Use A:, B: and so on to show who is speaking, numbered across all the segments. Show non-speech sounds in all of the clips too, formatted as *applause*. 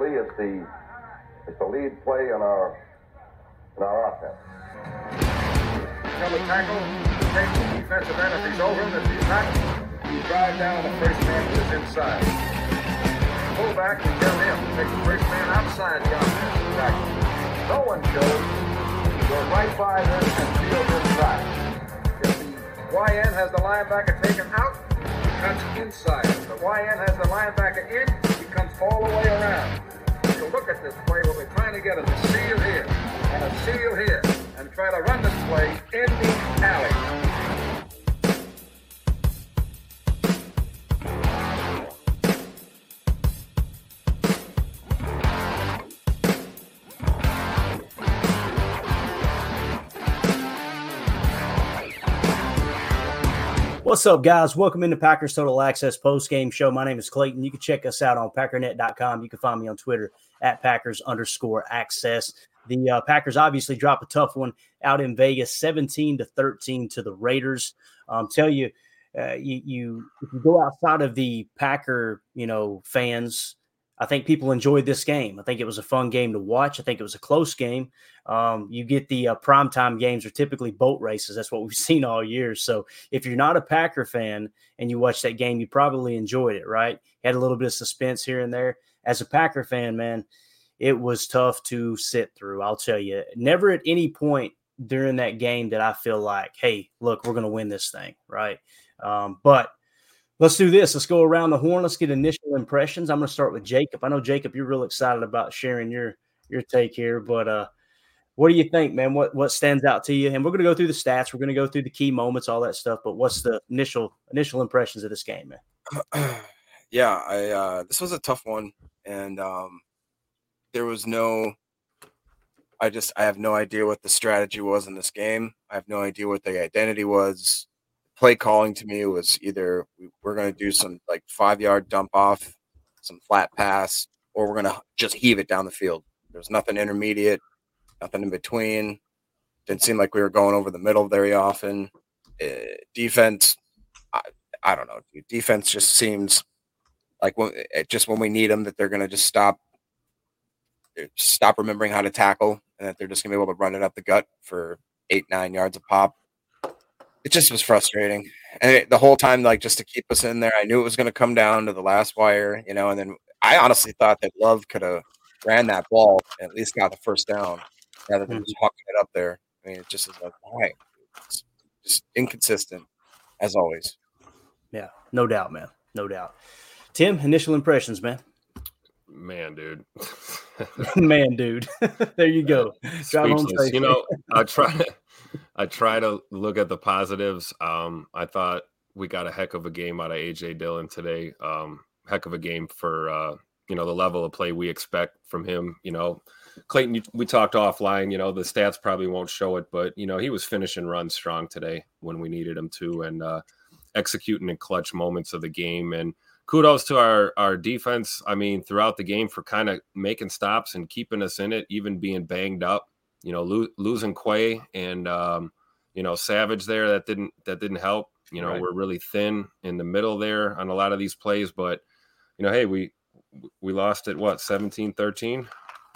A: Actually, it's the it's the lead play in our in our offense.
B: Double tackle, take the defensive end if he's over him. If he's not, you drive down the first man to his inside. Pull back and tell him take the first man outside the offensive tackle. No one shows. Go right by them and field inside. If the YN has the linebacker taken out, cuts inside. The YN has the linebacker in, he comes all the way around. So look at this play. What we're trying to get a seal here and a seal here and try to run this play in the alley.
C: What's up, guys? Welcome into Packers Total Access Post Game Show. My name is Clayton. You can check us out on Packernet.com. You can find me on Twitter at Packers underscore Access. The uh, Packers obviously drop a tough one out in Vegas, seventeen to thirteen to the Raiders. Um, tell you, uh, you, you if you go outside of the Packer, you know, fans, I think people enjoyed this game. I think it was a fun game to watch. I think it was a close game. Um, you get the uh, primetime games are typically boat races. That's what we've *laughs* seen all year. So if you're not a Packer fan and you watch that game, you probably enjoyed it, right? Had a little bit of suspense here and there. As a Packer fan, man, it was tough to sit through. I'll tell you. Never at any point during that game did I feel like, hey, look, we're going to win this thing, right? Um, but Let's do this. Let's go around the horn. Let's get initial impressions. I'm going to start with Jacob. I know Jacob, you're real excited about sharing your your take here, but uh, what do you think, man? What what stands out to you? And we're going to go through the stats. We're going to go through the key moments, all that stuff. But what's the initial initial impressions of this game, man? *clears throat*
D: yeah, I uh, this was a tough one, and um, there was no. I just I have no idea what the strategy was in this game. I have no idea what the identity was play calling to me was either we're going to do some like five yard dump off, some flat pass, or we're going to just heave it down the field. There's nothing intermediate, nothing in between. Didn't seem like we were going over the middle very often. Uh, defense, I, I don't know. Defense just seems like when eh, eh, just when we need them that they're going to just stop stop remembering how to tackle and that they're just going to be able to run it up the gut for eight nine yards a pop it just was frustrating. And it, the whole time, like just to keep us in there, I knew it was going to come down to the last wire, you know. And then I honestly thought that Love could have ran that ball and at least got the first down rather than hmm. just hucking it up there. I mean, it just is like, why? It's just inconsistent as always.
C: Yeah, no doubt, man. No doubt. Tim, initial impressions, man.
E: Man, dude. *laughs*
C: man, dude. *laughs* there you go. *laughs* Drive home
E: Speechless. You know, I try to I try to look at the positives. Um, I thought we got a heck of a game out of AJ Dillon today. Um, heck of a game for uh, you know the level of play we expect from him. You know, Clayton, we talked offline. You know, the stats probably won't show it, but you know he was finishing runs strong today when we needed him to, and uh, executing in clutch moments of the game. And kudos to our our defense. I mean, throughout the game for kind of making stops and keeping us in it, even being banged up you know, lo- losing Quay and um, you know Savage there that didn't that didn't help. You know, right. we're really thin in the middle there on a lot of these plays, but you know, hey, we we lost it what 17-13?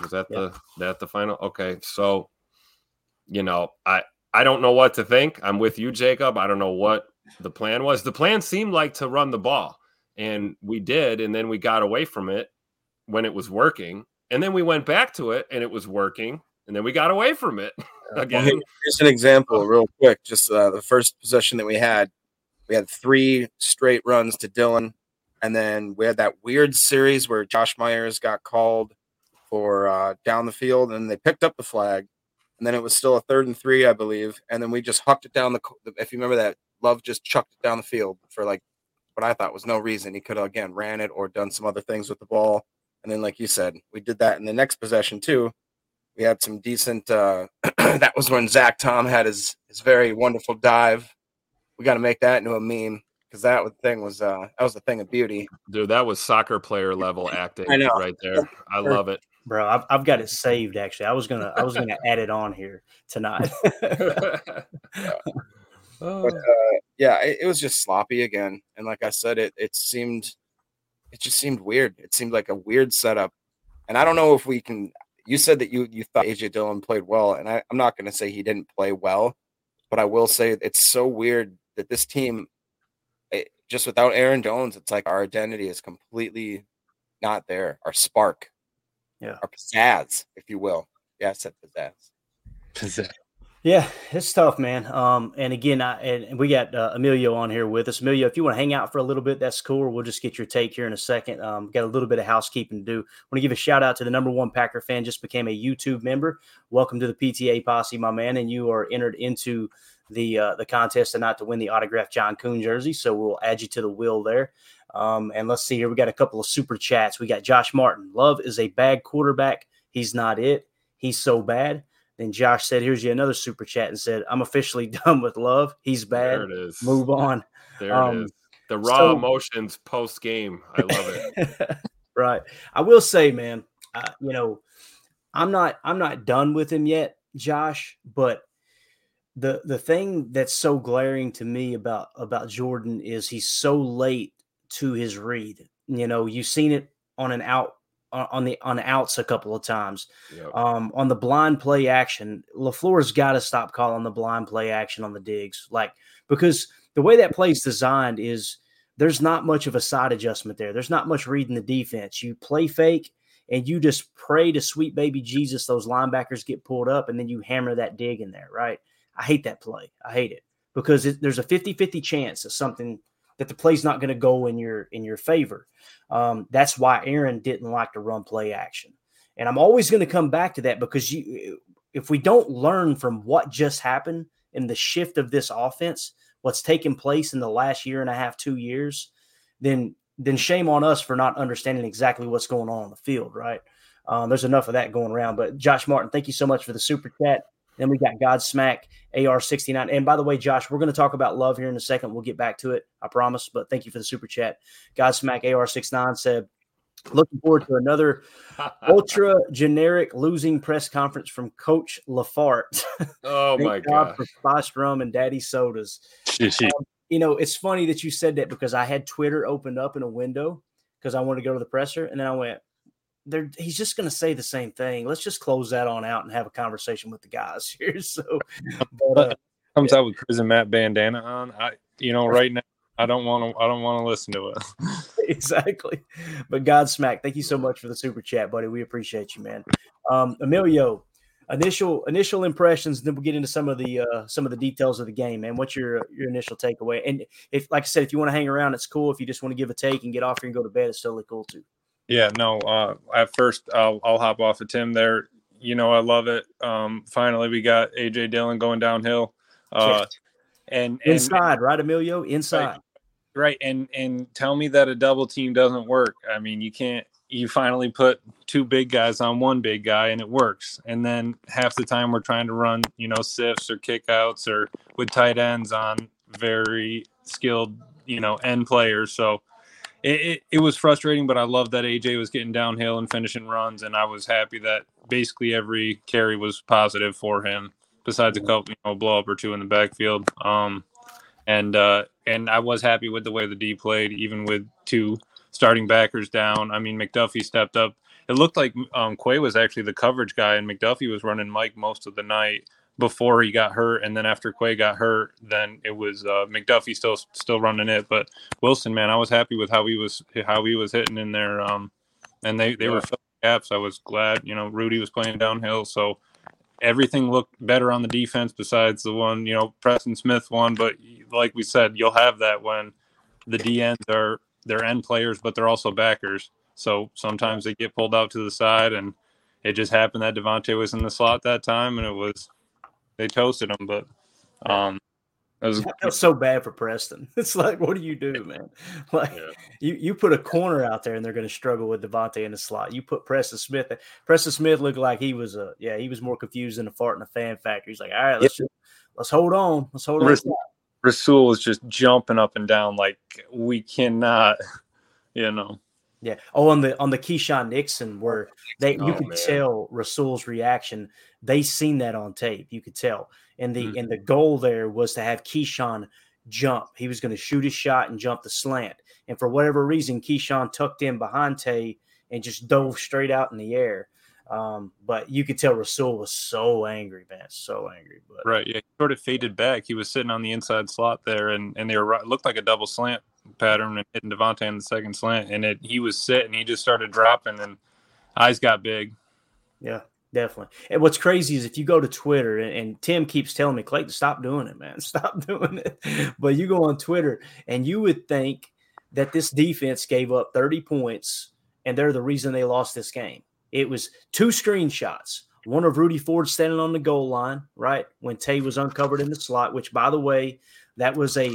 E: Was that yeah. the that the final? Okay, so you know, I I don't know what to think. I'm with you, Jacob. I don't know what the plan was. The plan seemed like to run the ball, and we did, and then we got away from it when it was working, and then we went back to it and it was working, and then we got away from it again. Well,
D: here's an example, real quick. Just uh, the first possession that we had, we had three straight runs to Dillon, and then we had that weird series where Josh Myers got called for uh, down the field, and they picked up the flag, and then it was still a third and three, I believe, and then we just hucked it down the. If you remember that, Love just chucked it down the field for like what I thought was no reason. He could have again ran it or done some other things with the ball. And then, like you said, we did that in the next possession too. We had some decent. Uh, *clears throat* that was when Zach Tom had his his very wonderful dive. We got to make that into a meme because that thing was uh, that was a thing of beauty.
E: Dude, that was soccer player level *laughs* acting I know. right there. I love it,
C: bro. I've, I've got it saved. Actually, I was gonna I was gonna add it on here tonight. *laughs* *laughs*
D: yeah. But uh, yeah, it, it was just sloppy again, and like I said, it it seemed it just seemed weird. It seemed like a weird setup. And I don't know if we can. You said that you you thought AJ Dillon played well, and I, I'm not going to say he didn't play well, but I will say it's so weird that this team, it, eh, just without Aaron Jones, it's like our identity is completely not there. Our spark,
C: yeah,
D: our pizzazz, if you will. Yeah, I said pizzazz.
C: Pizzazz. Yeah, it's tough, man. Um, and again, I and we got uh, Emilio on here with us. Emilio, if you want to hang out for a little bit, that's cool. We'll just get your take here in a second. Um, got a little bit of housekeeping to do. Want to give a shout out to the number one Packer fan, just became a YouTube member. Welcome to the PTA posse, my man, and you are entered into the uh, the contest tonight to win the autographed John Kuhn jersey. So we'll add you to the wheel there. Um, and let's see here, we got a couple of super chats. We got Josh Martin. Love is a bad quarterback. He's not it. He's so bad. Then Josh said, "Here's you another super chat," and said, "I'm officially *laughs* done with love. He's bad.
E: There it is.
C: Move on."
E: There um, it is. The raw so, emotions post game. I love it. *laughs*
C: right. I will say, man. Uh, you know, I'm not. I'm not done with him yet, Josh. But the the thing that's so glaring to me about about Jordan is he's so late to his read. You know, you've seen it on an out on the on outs a couple of times. Yep. Um, on the blind play action, LaFleur's got to stop calling the blind play action on the digs, like because the way that play is designed is there's not much of a side adjustment there. There's not much reading the defense. You play fake and you just pray to sweet baby Jesus those linebackers get pulled up and then you hammer that dig in there, right? I hate that play. I hate it because it, there's a 50-50 chance of something – that the play's not going to go in your in your favor. Um, that's why Aaron didn't like to run play action, and I'm always going to come back to that because you, if we don't learn from what just happened in the shift of this offense, what's taken place in the last year and a half, two years, then then shame on us for not understanding exactly what's going on on the field, right? Um, there's enough of that going around. But Josh Martin, thank you so much for the super chat. Then we got Godsmack AR69. And by the way, Josh, we're going to talk about love here in a second. We'll get back to it, I promise. But thank you for the super chat. Godsmack AR69 said, Looking forward to another *laughs* ultra generic losing press conference from Coach Lafart. *laughs*
E: Oh my God! For
C: Spice Rum and Daddy Sodas. um, you know, it's funny that you said that because I had Twitter opened up in a window because I wanted to go to the presser, and then I went, they're he's just going to say the same thing. Let's just close that on out and have a conversation with the guys *laughs* here. So,
F: but, uh, comes yeah. out with prison Matt bandana on. I, you know, right now I don't want to. I don't want to listen to it. *laughs*
C: exactly. But Godsmack, thank you so much for the super chat, buddy. We appreciate you, man. Um, Emilio, initial initial impressions. Then we'll get into some of the uh, some of the details of the game, man. What's your your initial takeaway? And if, like I said, if you want to hang around, it's cool. If you just want to give a take and get off here and go to bed, it's totally cool too.
F: Yeah, no. Uh, at first, I'll, I'll hop off of Tim there. You know, I love it. Um, finally, we got AJ Dillon going downhill. Uh, and,
C: and inside, right, Emilio? Inside.
F: Right, right. And and tell me that a double team doesn't work. I mean, you can't. You finally put two big guys on one big guy, and it works. And then half the time we're trying to run, you know, sifts or kickouts or with tight ends on very skilled, you know, end players. So it, it, it, was frustrating, but I love that AJ was getting downhill and finishing runs, and I was happy that basically every carry was positive for him, besides a couple, you know, blow up or two in the backfield. Um, and uh, and I was happy with the way the D played, even with two starting backers down. I mean, McDuffie stepped up. It looked like um, Quay was actually the coverage guy, and McDuffie was running Mike most of the night. Before he got hurt, and then after Quay got hurt, then it was uh, McDuffie still still running it. But Wilson, man, I was happy with how he was how he was hitting in there, um, and they they yeah. were filling gaps. I was glad, you know, Rudy was playing downhill, so everything looked better on the defense besides the one, you know, Preston Smith one. But like we said, you'll have that when the DNs are they're end players, but they're also backers. So sometimes they get pulled out to the side, and it just happened that Davante was in the slot that time, and it was they toasted him. But um,
C: it was, I feel so bad for Preston. *laughs* It's like, what do you do, man? *laughs* Like, yeah. you you put a corner out there, and they're going to struggle with Davante in the slot. You put Preston Smith. Preston Smith looked like he was a yeah, he was more confused than a fart in a fan factory. He's like, all right, let's just, let's hold on, let's hold on.
F: Rasul was just jumping up and down like we cannot, *laughs* you know.
C: Yeah. Oh, on the on the Keisean Nixon, where they oh, you could man. tell Rasul's reaction. They seen that on tape. You could tell. And the mm-hmm. and the goal there was to have Keisean jump. He was going to shoot his shot and jump the slant. And for whatever reason, Keisean tucked in behind Tay and just dove straight out in the air. Um, but you could tell Rasul was so angry, man, so angry. But
F: right, yeah, he sort of faded back. He was sitting on the inside slot there, and and they were looked like a double slant pattern and hitting Davante in the second slant, and it he was sitting, he just started dropping, and eyes got big.
C: Yeah, definitely. And what's crazy is if you go to Twitter, and, and, Tim keeps telling me, Clayton, stop doing it, man, *laughs* stop doing it. But you go on Twitter, and you would think that this defense gave up 30 points, and they're the reason they lost this game. It was two screenshots. One of Rudy Ford standing on the goal line, right when Tay was uncovered in the slot. Which, by the way, that was a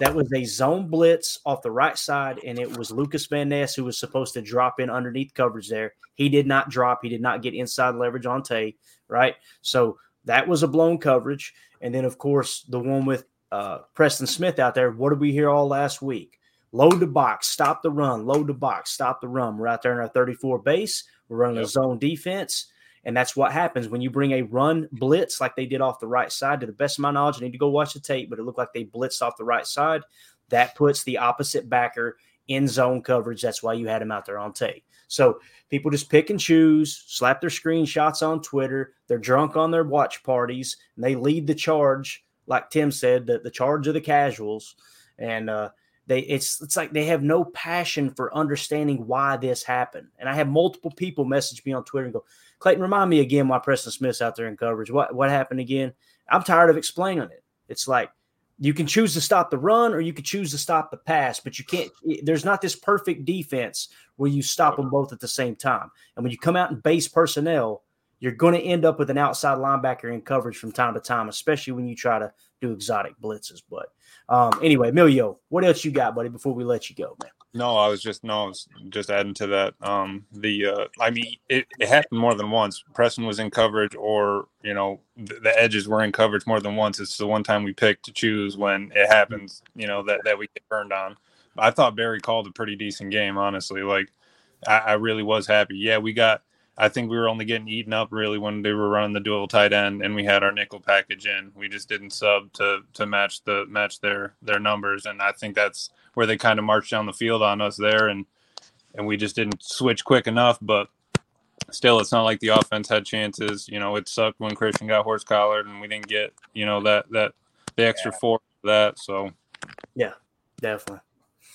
C: that was a zone blitz off the right side, and it was Lucas Van Ness who was supposed to drop in underneath coverage there. He did not drop. He did not get inside leverage on Tay, right? So that was a blown coverage. And then, of course, the one with uh, Preston Smith out there. What did we hear all last week? Load the box, stop the run, load the box, stop the run. We're out there in our 34 base. We're running yep. a zone defense. And that's what happens when you bring a run blitz like they did off the right side. To the best of my knowledge, I need to go watch the tape, but it looked like they blitzed off the right side. That puts the opposite backer in zone coverage. That's why you had him out there on tape. So people just pick and choose, slap their screenshots on Twitter. They're drunk on their watch parties, and they lead the charge, like Tim said, the, the charge of the casuals. And uh, they it's it's like they have no passion for understanding why this happened. And I have multiple people message me on Twitter and go, Clayton, remind me again why Preston Smith's out there in coverage. What what happened again? I'm tired of explaining it. It's like you can choose to stop the run or you can choose to stop the pass, but you can't. There's not this perfect defense where you stop them both at the same time. And when you come out in base personnel, you're going to end up with an outside linebacker in coverage from time to time, especially when you try to do exotic blitzes. But um, anyway, Emilio, what else you got, buddy? Before we let you go, man.
F: No, I was just no, I was just adding to that. Um, the uh, I mean, it, it happened more than once. Preston was in coverage, or you know, the, the, edges were in coverage more than once. It's the one time we picked to choose when it happens. You know that that we get burned on. I thought Barry called a pretty decent game, honestly. Like, I, I really was happy. Yeah, we got I think we were only getting eaten up really when they were running the dual tight end and we had our nickel package in. We just didn't sub to to match the match their their numbers, and I think that's where they kind of marched down the field on us there, and and we just didn't switch quick enough. But still, it's not like the offense had chances. You know, it sucked when Christian got horse collared, and we didn't get you know that that the extra yeah. four for that. So
C: yeah, definitely.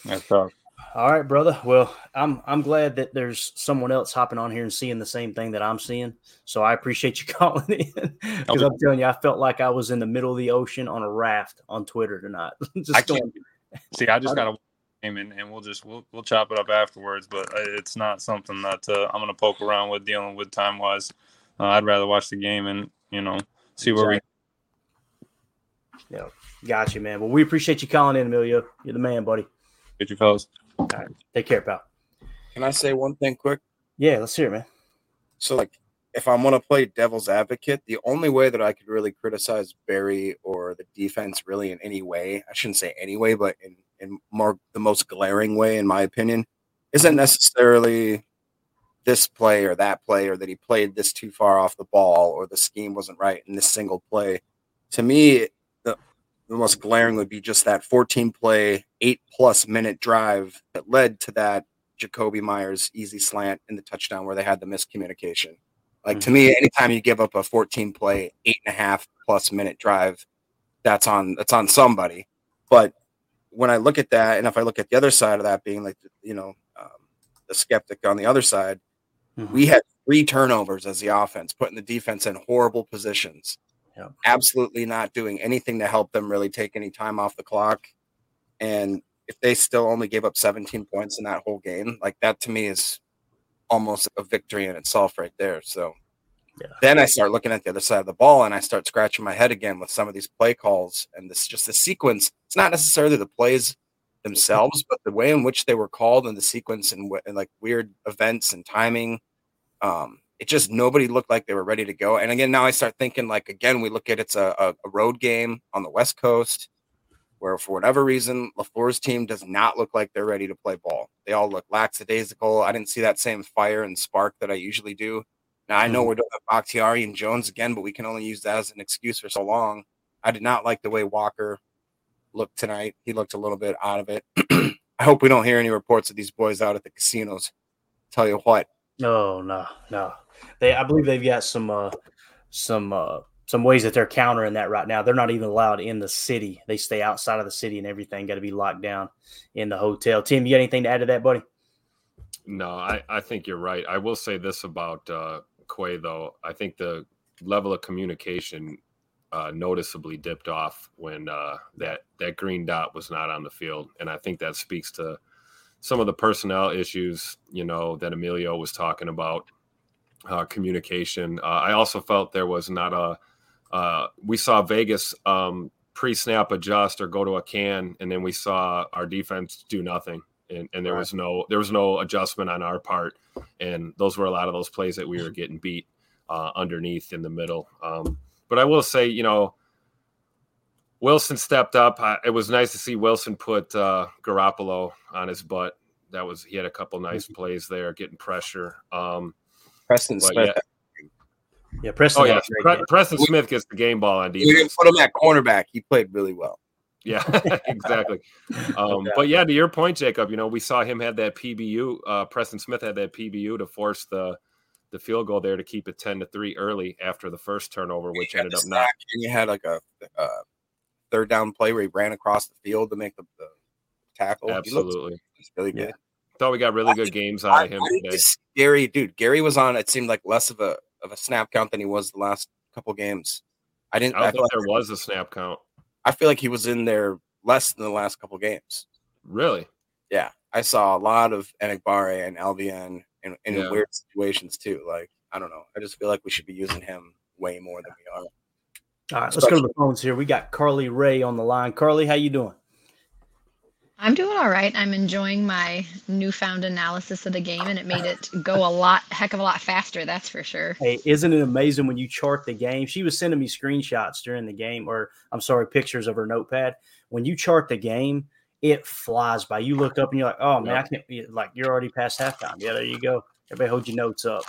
F: That's tough.
C: All right, brother. Well, I'm I'm glad that there's someone else hopping on here and seeing the same thing that I'm seeing. So I appreciate you *laughs* calling in because I'm telling you, I felt like I was in the middle of the ocean on a raft on Twitter tonight. *laughs*
F: I can't, see, I just got to game and, and we'll just we'll we'll chop it up afterwards. But it's not something that uh, I'm going to poke around with dealing with time wise. Uh, I'd rather watch the game and you know see where exactly.
C: we. Yeah, got you, man. Well, we appreciate you calling in, Emilio. You're the man, buddy.
F: Get your fellas.
C: All right. Take care, pal.
D: Can I say one thing quick?
C: Yeah, let's hear it, man.
D: So, like, if I want to play devil's advocate, the only way that I could really criticize Barry or the defense really in any way, I shouldn't say any way, but in, in more the most glaring way, in my opinion, isn't necessarily this play or that play or that he played this too far off the ball or the scheme wasn't right in this single play. To me, the most glaring would be just that 14 play, eight plus minute drive that led to that Jakobi Meyers easy slant in the touchdown where they had the miscommunication. Like
C: Mm-hmm.
D: to me, anytime you give up a 14 play, eight and a half plus minute drive, that's on that's on somebody. But when I look at that, and if I look at the other side of that being like you know um, the skeptic on the other side,
C: Mhm.
D: we had three turnovers as the offense, putting the defense in horrible positions. Absolutely not doing anything to help them really take any time off the clock. And if they still only gave up 17 points in that whole game, like that to me is almost a victory in itself right there. So
C: Yeah.
D: then I start looking at the other side of the ball and I start scratching my head again with some of these play calls and this just the sequence. It's not necessarily the plays themselves, but the way in which they were called and the sequence and, and like weird events and timing. Um, it just nobody looked like they were ready to go. And again, now I start thinking like again, we look at it's a, a, a road game on the West Coast where for whatever reason, LaFleur's team does not look like they're ready to play ball. They all look lackadaisical. I didn't see that same fire and spark that I usually do. Now I know mm-hmm. we're doing Bakhtiari and Jones again, but we can only use that as an excuse for so long. I did not like the way Walker looked tonight. He looked a little bit out of it. *clears throat* I hope we don't hear any reports of these boys out at the casinos. Tell you what,
C: No, no, no. They, I believe they've got some, uh, some, uh, some ways that they're countering that right now. They're not even allowed in the city. They stay outside of the city, and everything got to be locked down in the hotel. Tim, you got anything to add to that, buddy?
E: No, I, I think you're right. I will say this about uh, Quay, though. I think the level of communication uh, noticeably dipped off when uh, that that green dot was not on the field, and I think that speaks to some of the personnel issues, you know, that Emilio was talking about. Uh, communication. Uh, I also felt there was not a. Uh, we saw Vegas um, pre-snap adjust or go to a can, and then we saw our defense do nothing and, and there
C: Right.
E: was no there was no adjustment on our part and those were a lot of those plays that we were getting beat uh, underneath in the middle um, but i will say you know wilson stepped up I, it was nice to see wilson put uh, garoppolo on his butt that was he had a couple nice *laughs* plays there getting pressure um,
D: Preston
E: but
D: Smith.
E: yeah,
C: Yeah, Preston.
E: oh yeah
C: a great
E: Pre-
C: game.
E: preston smith gets the game ball on
D: We didn't put him at cornerback. He played really well.
E: Yeah, *laughs* exactly. Um,
C: doubt.
E: but yeah, to your point, Jacob, you know, we saw him had that PBU. Uh, Preston Smith had that PBU to force the the field goal there to keep it ten to three early after the first turnover, which ended up not.
D: And you had like a, a third down play where he ran across the field to make the, the tackle. He looked
E: Absolutely,
D: really
C: Yeah.
D: Good.
E: thought we got really good games out of him
D: I
E: today.
D: Gary, dude, Gary was on. It seemed like less of a of a snap count than he was the last couple games. I didn't.
E: I don't
D: I, feel
E: think
D: like,
E: there was a snap count.
D: I feel like he was in there less than the last couple games.
E: Really?
D: Yeah, I saw a lot of Enagbare and LVN in, in
E: Yeah.
D: weird situations too. Like I don't know. I just feel like we should be using him way more than we are.
C: All right, let's go to the phones here. We got Carly Ray on the line. Carly, how you doing?
G: I'm doing all right. I'm enjoying my newfound analysis of the game, and it made it go a lot, heck of a lot faster. That's for sure.
C: Hey, isn't it amazing when you chart the game? She was sending me screenshots during the game, or I'm sorry, pictures of her notepad. When you chart the game, it flies by. You look up and you're like, oh man, I can't be like you're already past halftime. Yeah, there you go. Everybody hold your notes up.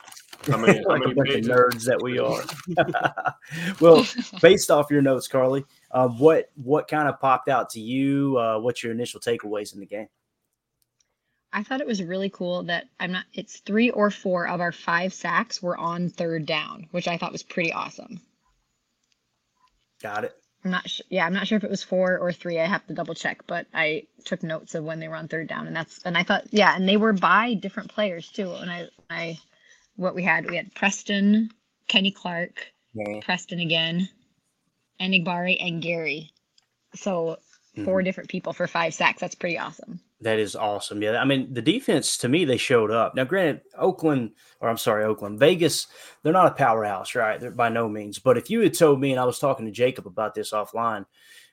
E: How many, *laughs* how
C: like a
E: many
C: bunch of nerds that we are. *laughs* well, based off your notes, Carly, um, what what kind of popped out to you? Uh, what's your initial takeaways in the game?
G: I thought it was really cool that I'm not. It's three or four of our five sacks were on third down, which I thought was pretty awesome.
C: Got it.
G: I'm not sure. Yeah, I'm not sure if it was four or three. I have to double check, but I took notes of when they were on third down, and that's and I thought, yeah, and they were by different players too. And I, I, what we had, we had Preston, Kenny Clark,
D: Yeah.
G: Preston again, Enagbare, and Gary. So 4 mm-hmm. different people for five sacks. That's pretty awesome.
C: That is awesome. Yeah. I mean, the defense to me, they showed up. Now, granted, Oakland, or I'm sorry, Oakland, Vegas, they're not a powerhouse, right? They're by no means. But if you had told me, and I was talking to Jacob about this offline,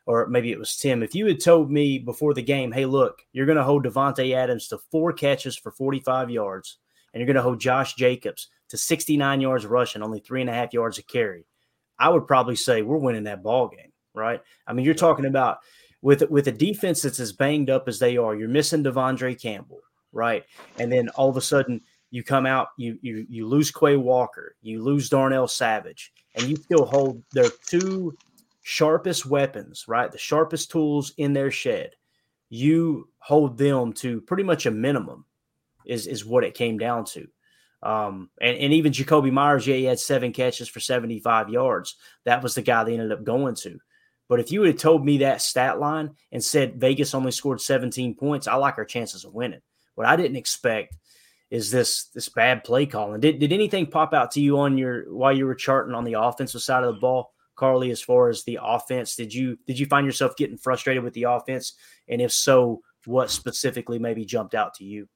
C: or maybe it was Tim, if you had told me before the game, hey, look, you're going to hold Davante Adams to four catches for 45 yards, and you're going to hold Josh Jacobs to 69 yards rushing, only three and a half yards a carry, I would probably say we're winning that ball game, right? I mean, you're talking about with with a defense that's as banged up as they are, you're missing De'Vondre Campbell, right? And then all of a sudden you come out, you you you lose Quay Walker, you lose Darnell Savage, and you still hold their two sharpest weapons, right? The sharpest tools in their shed. You hold them to pretty much a minimum, is is what it came down to. Um, and, and even Jakobi Meyers, yeah, he had seven catches for 75 yards. That was the guy they ended up going to. But if you would have told me that stat line and said Vegas only scored 17 points, I like our chances of winning. What I didn't expect is this this bad play calling. Did did anything pop out to you on your while you were charting on the offensive side of the ball, Carly, as far as the offense? Did you did you find yourself getting frustrated with the offense? And if so, what specifically maybe jumped out to you?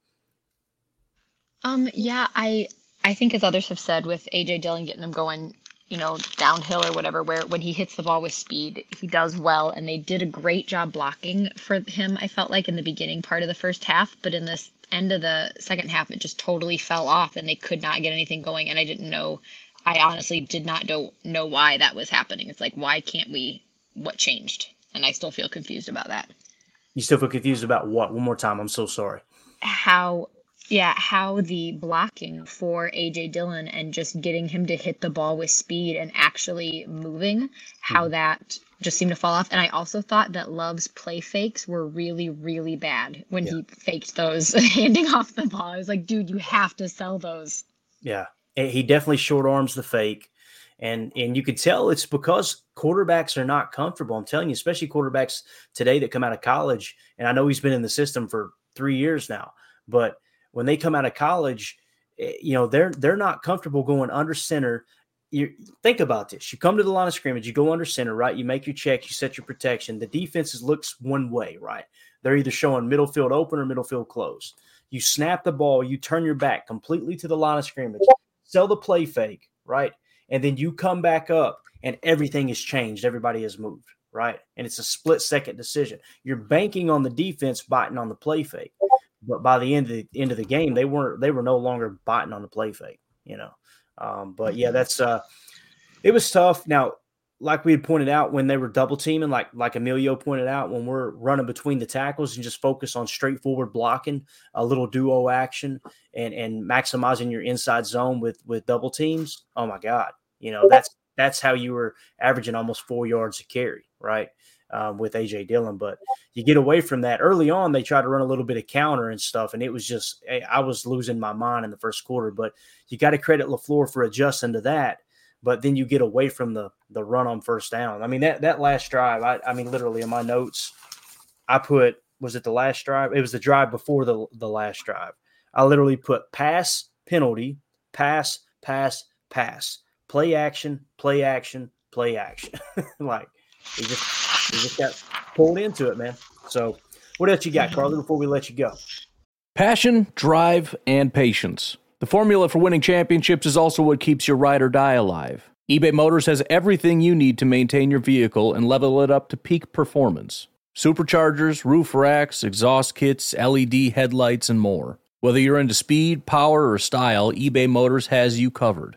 G: Um, yeah, I I think as others have said with AJ Dillon getting him going, you know, downhill or whatever, where when he hits the ball with speed, he does well. And they did a great job blocking for him, I felt like in the beginning part of the first half, but in this end of the second half, it just totally fell off and they could not get anything going. And I didn't know I honestly did not know know why that was happening. It's like why can't we what changed? And I still feel confused about that.
C: You still feel confused about what? One more time. I'm so sorry.
G: How yeah, how the blocking for AJ Dillon and just getting him to hit the ball with speed and actually moving, how mm-hmm. that just seemed to fall off. And I also thought that Love's play fakes were really, really bad when yeah. he faked those *laughs* handing off the ball. I was like, dude, you have to sell those.
C: Yeah. He definitely short arms the fake. And and you could tell it's because quarterbacks are not comfortable. I'm telling you, especially quarterbacks today that come out of college. And I know he's been in the system for three years now, but when they come out of college, eh, you know they're they're not comfortable going under center. You think about this: you come to the line of scrimmage, you go under center, right? You make your check, you set your protection. The defense looks one way, right? They're either showing middle field open or middle field closed. You snap the ball, you turn your back completely to the line of scrimmage, sell the play fake, right? And then you come back up and everything has changed. Everybody has moved, right? And it's a split second decision. You're banking on the defense biting on the play fake. But by the end of the end of the game, they weren't they were no longer biting on the play fake, you know. Um, but yeah, that's uh it was tough. Now, like we had pointed out when they were double teaming, like like Emilio pointed out, when we're running between the tackles and just focus on straightforward blocking, a little duo action, and and maximizing your inside zone with with double teams. Oh my God, you know that's that's how you were averaging almost four yards a carry, right? Um, with AJ Dillon. But you get away from that early on. They tried to run a little bit of counter and stuff, and it was just eh, I was losing my mind in the first quarter. But you got to credit Lafleur for adjusting to that. But then you get away from the the run on first down. I mean that that last drive. I, I mean literally in my notes, I put was it the last drive? It was the drive before the the last drive. I literally put pass penalty, pass pass pass, play action, play action, play action. *laughs* like he just just got pulled into it, man. So, what else you got, Carly? Before we let you go,
H: passion, drive, and patience. The formula for winning championships is also what keeps your ride or die alive. eBay Motors has everything you need to maintain your vehicle and level it up to peak performance. Superchargers, roof racks, exhaust kits, LED headlights, and more. Whether you're into speed, power, or style, eBay Motors has you covered.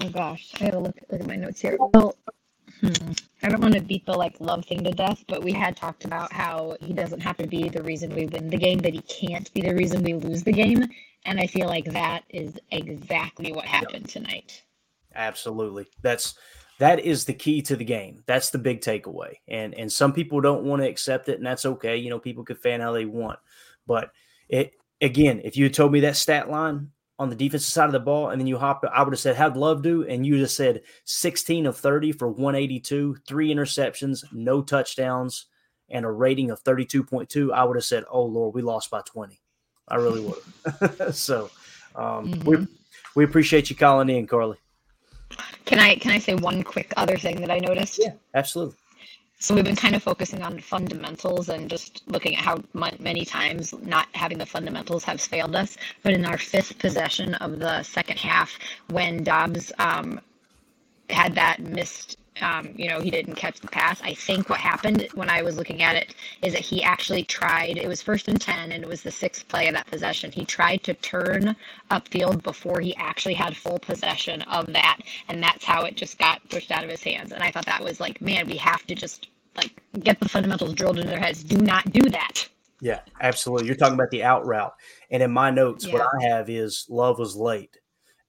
G: Oh gosh, I gotta look, look at my notes here. Well, hmm, I don't want to beat the like love thing to death, but we had talked about how he doesn't have to be the reason we win the game, but he can't be the reason we lose the game. And I feel like that is exactly what happened tonight.
C: Absolutely. That's that is the key to the game. That's the big takeaway. And and some people don't want to accept it, and that's okay. You know, people can fan how they want. But it again, if you had told me that stat line on the defensive side of the ball, and then you hop, I would have said, How'd Love do? And you just said 16 of 30 for 182, three interceptions, no touchdowns, and a rating of 32.2. I would have said, Oh Lord, we lost by 20. I really would *laughs* so um, mm-hmm. we we appreciate you calling in, Carly.
G: Can I can I say one quick other thing that I noticed?
C: Yeah, absolutely.
G: So we've been kind of focusing on fundamentals and just looking at how many times not having the fundamentals has failed us. But in our fifth possession of the second half, when Doubs um, had that missed um, you know, he didn't catch the pass. I think what happened when I was looking at it is that he actually tried, it was first and 10, and it was the sixth play of that possession. He tried to turn upfield before he actually had full possession of that. And that's how it just got pushed out of his hands. And I thought that was like, man, we have to just like get the fundamentals drilled into their heads. Do not do that.
C: Yeah, absolutely. You're talking about the out route. And in my notes, yeah. what I have is Love was late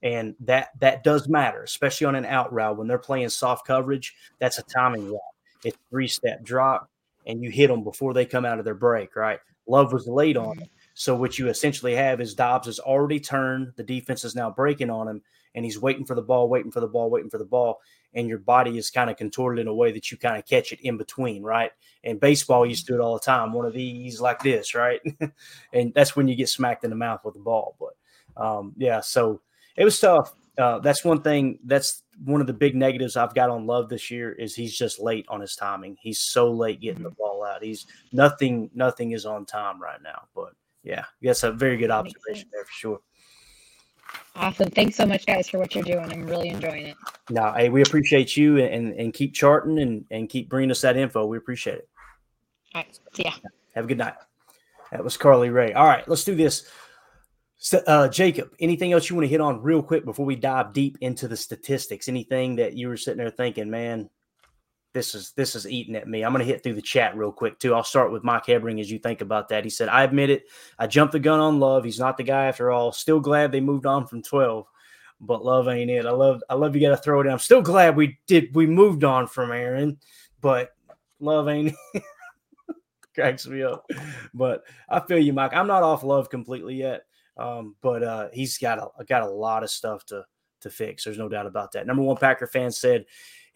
C: and that that does matter, especially on an out route when they're playing soft coverage. That's a timing route. It's three step drop, and you hit them before they come out of their break. Right? Love was late on it, so what you essentially have is Doubs has already turned. The defense is now breaking on him, and he's waiting for the ball, waiting for the ball, waiting for the ball, and your body is kind of contorted in a way that you kind of catch it in between, right? And baseball used to do it all the time. One of these like this, right? *laughs* and that's when you get smacked in the mouth with the ball. But um, yeah, so it was tough. Uh, that's one thing. That's one of the big negatives I've got on Love this year is he's just late on his timing. He's so late getting the mm-hmm. ball out. He's nothing. Nothing is on time right now. But yeah, that's a very good observation there for sure.
G: Awesome. Thanks so much, guys, for what you're doing. I'm really enjoying it.
C: No, hey, we appreciate you and and keep charting and and keep bringing us that info. We appreciate it.
G: All right. See ya.
C: Have a good night. That was Carly Ray. All right, let's do this. So, uh, Jacob, anything else you want to hit on real quick before we dive deep into the statistics? Anything that you were sitting there thinking, man, this is this is eating at me. I'm going to hit through the chat real quick too. I'll start with Mike Hebring as you think about that. He said, "I admit it. I jumped the gun on Love. He's not the guy after all. Still glad they moved on from 12, but Love ain't it. I love I love you. Got to throw it in. I'm still glad we did. We moved on from Aaron, but Love ain't." *laughs* cracks me up. But I feel you, Mike. I'm not off Love completely yet. Um, but uh, he's got a got a lot of stuff to to fix. There's no doubt about that. Number one Packer fan said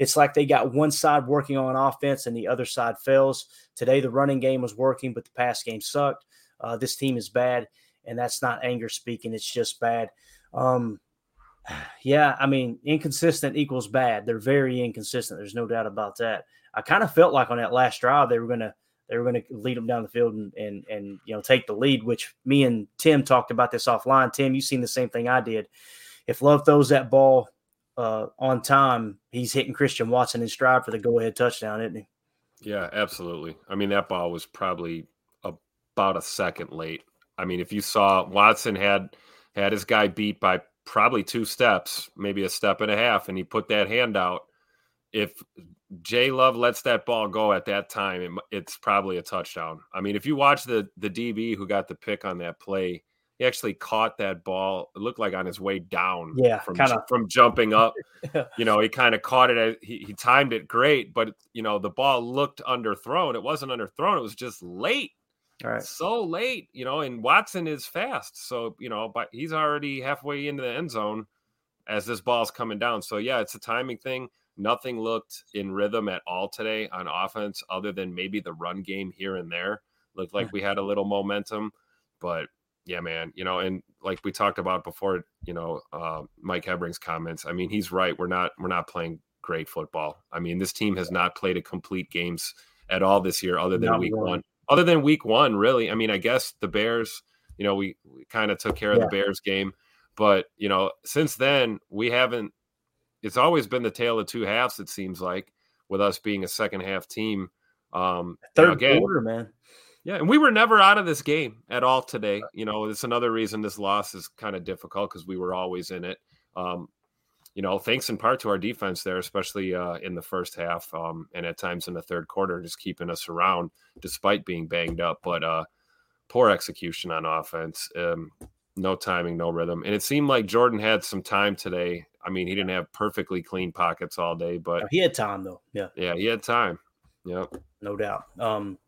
C: it's like they got one side working on offense and the other side fails. Today the running game was working, but the pass game sucked. Uh, this team is bad, and that's not anger speaking. It's just bad. Um, yeah, I mean, inconsistent equals bad. They're very inconsistent. There's no doubt about that. I kind of felt like on that last drive they were going to they were going to lead them down the field and, and and you know take the lead. Which me and Tim talked about this offline. Tim, you seen the same thing I did. If Love throws that ball uh, on time, he's hitting Christian Watson in stride for the go ahead touchdown, isn't he?
E: Yeah, absolutely. I mean, that ball was probably about a second late. I mean, if you saw Watson had had his guy beat by probably two steps, maybe a step and a half, and he put that hand out. If Jay Love lets that ball go at that time, it, it's probably a touchdown. I mean, if you watch the the DB who got the pick on that play, he actually caught that ball. It looked like on his way down,
C: yeah,
E: from
C: kinda.
E: from jumping up. *laughs* you know, he kind of caught it. He, he timed it great, but you know, the ball looked underthrown. It wasn't underthrown. It was just late.
C: All right.
E: So late, you know, and Watson is fast. So, you know, but he's already halfway into the end zone as this ball's coming down. So, yeah, it's a timing thing. Nothing looked in rhythm at all today on offense, other than maybe the run game here and there. Looked like we had a little momentum, but yeah, man, you know, and like we talked about before, you know, uh, Mike Hebring's comments. I mean, he's right. We're not we're not playing great football. I mean, this team has not played a complete games at all this year, other than not week really. one. Other than week one, really. I mean, I guess the Bears. You know, we, we kind of took care of yeah. the Bears game, but you know, since then we haven't it's always been the tale of two halves. It seems like with us being a second half team. Um,
C: Third
E: again,
C: quarter, man.
E: yeah, and we were never out of this game at all today. You know, it's another reason this loss is kind of difficult because we were always in it. Um, you know, thanks in part to our defense there, especially uh, in the first half um, and at times in the third quarter, just keeping us around despite being banged up. But uh, poor execution on offense, um, no timing, no rhythm. And it seemed like Jordan had some time today. I mean, he didn't have perfectly clean pockets all day, but
C: He had time though. Yeah,
E: yeah, he had time. Yep.
C: no doubt. Um,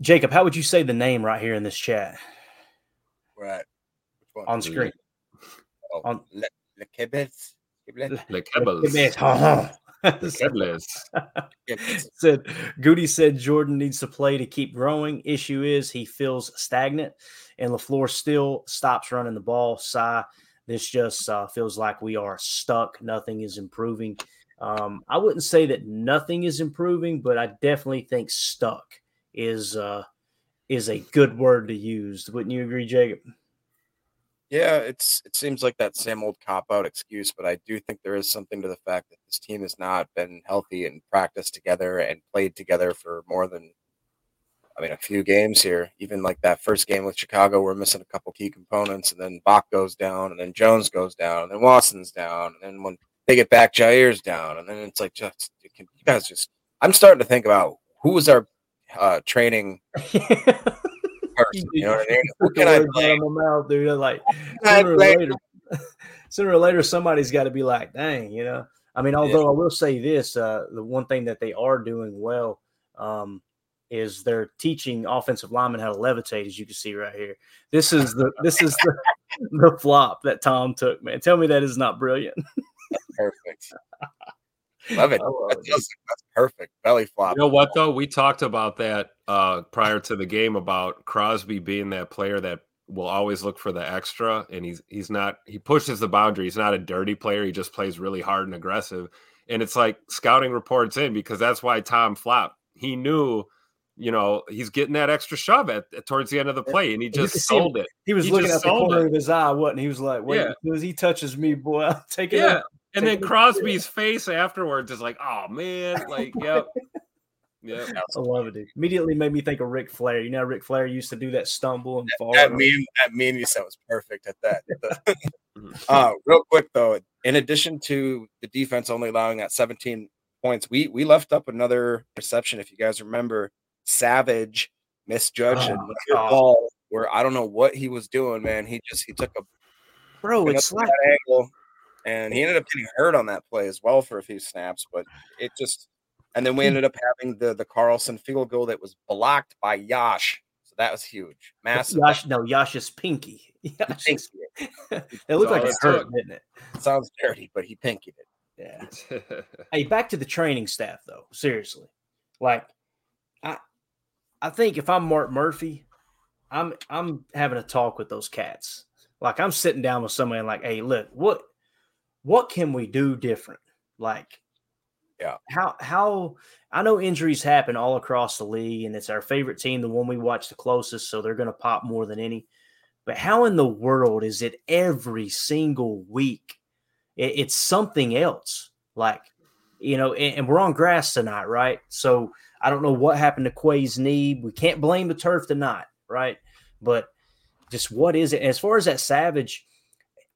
C: Jacob, how would you say the name right here in this chat
D: Right.
C: On screen?
D: Oh,
C: on-
D: Le, Le Quebec. Quebec?
E: Le Kebbles. *laughs* Le Kebles.
D: Quebec.
C: said Goody said Jordan needs to play to keep growing. Issue is he feels stagnant, and Lafleur still stops running the ball. Sigh. This just uh, feels like we are stuck. Nothing is improving. Um, I wouldn't say that nothing is improving, but I definitely think stuck is uh, is a good word to use. Wouldn't you agree, Jacob?
D: Yeah, it's it seems like that same old cop out excuse, but I do think there is something to the fact that this team has not been healthy and practiced together and played together for more than I mean a few games here. Even like that first game with Chicago, we're missing a couple key components, and then Bach goes down, and then Jones goes down, and then Watson's down, and then when they get back, Jair's down, and then it's like just you can- you guys just. I'm starting to think about who was our uh, training person. You know what I mean? *laughs* Who can I
C: Words out
D: blame?
C: of my mouth, dude. Like sooner or later, *laughs* sooner or later, somebody's got to be like, dang, you know. I mean, although I will say this, uh, the one thing that they are doing well um, is they're teaching offensive linemen how to levitate, as you can see right here. This is the this is the, *laughs* the flop that Tom took, man. Tell me that is not brilliant.
D: Perfect. *laughs* Love it.
C: Love
D: That
C: it.
D: does- that's perfect. Belly flop.
E: You know what though? We talked about that uh, prior to the game about Crosby being that player that will always look for the extra, and he's he's not. He pushes the boundary. He's not a dirty player. He just plays really hard and aggressive. And it's like scouting reports in because that's why Tom flopped. He knew, you know, he's getting that extra shove at, at towards the end of the play, and he just
C: could see him-
E: sold it.
C: He was
E: He
C: looking at the corner
E: it.
C: of his eye, wasn't he? He was like, wait,
E: Yeah.
C: as he touches me, boy, I'll take it
E: Yeah.
C: out.
E: And
C: Take
E: then
C: it out.
E: Crosby's face afterwards is like, oh man, like, yep. Yep. *laughs*
C: I love it, dude. Immediately made me think of Ric Flair. You know, Ric Flair used to do that stumble and fall.
D: That meme, that meme you said was perfect at that. *laughs* *laughs* uh, real quick though, in addition to the defense only allowing that 17 points, we we left up another reception. If you guys remember, Savage misjudged
C: Oh,
D: a
C: God.
D: ball where I don't know what he was doing, man. He just he took a
C: Bro, it's
D: up
C: like
D: that angle, and he ended up getting hurt on that play as well for a few snaps. But it just, and then we hmm. ended up having the the Carlson field goal that was blocked by Yash. So that was huge, massive.
C: Yash, no, Yasha's pinky. Yash is-
D: pinkied *laughs* *laughs*
C: it looked
E: all
C: like it
E: it
C: hurt,
E: took.
C: didn't it?
D: it. Sounds dirty, but he pinkied it.
C: Yeah. *laughs* Hey, back to the training staff though. Seriously, like, I, I think if I'm Mark Murphy, I'm I'm having a talk with those cats. Like I'm sitting down with somebody and like, hey, look, what what can we do different? Like,
D: Yeah.
C: how how I know injuries happen all across the league, and it's our favorite team, the one we watch the closest, so they're going to pop more than any. But how in the world is it every single week? It, it's something else. Like, you know, and, and we're on grass tonight, right? So I don't know what happened to Quay's knee. We can't blame the turf tonight, right? But just what is it? As far as that Savage,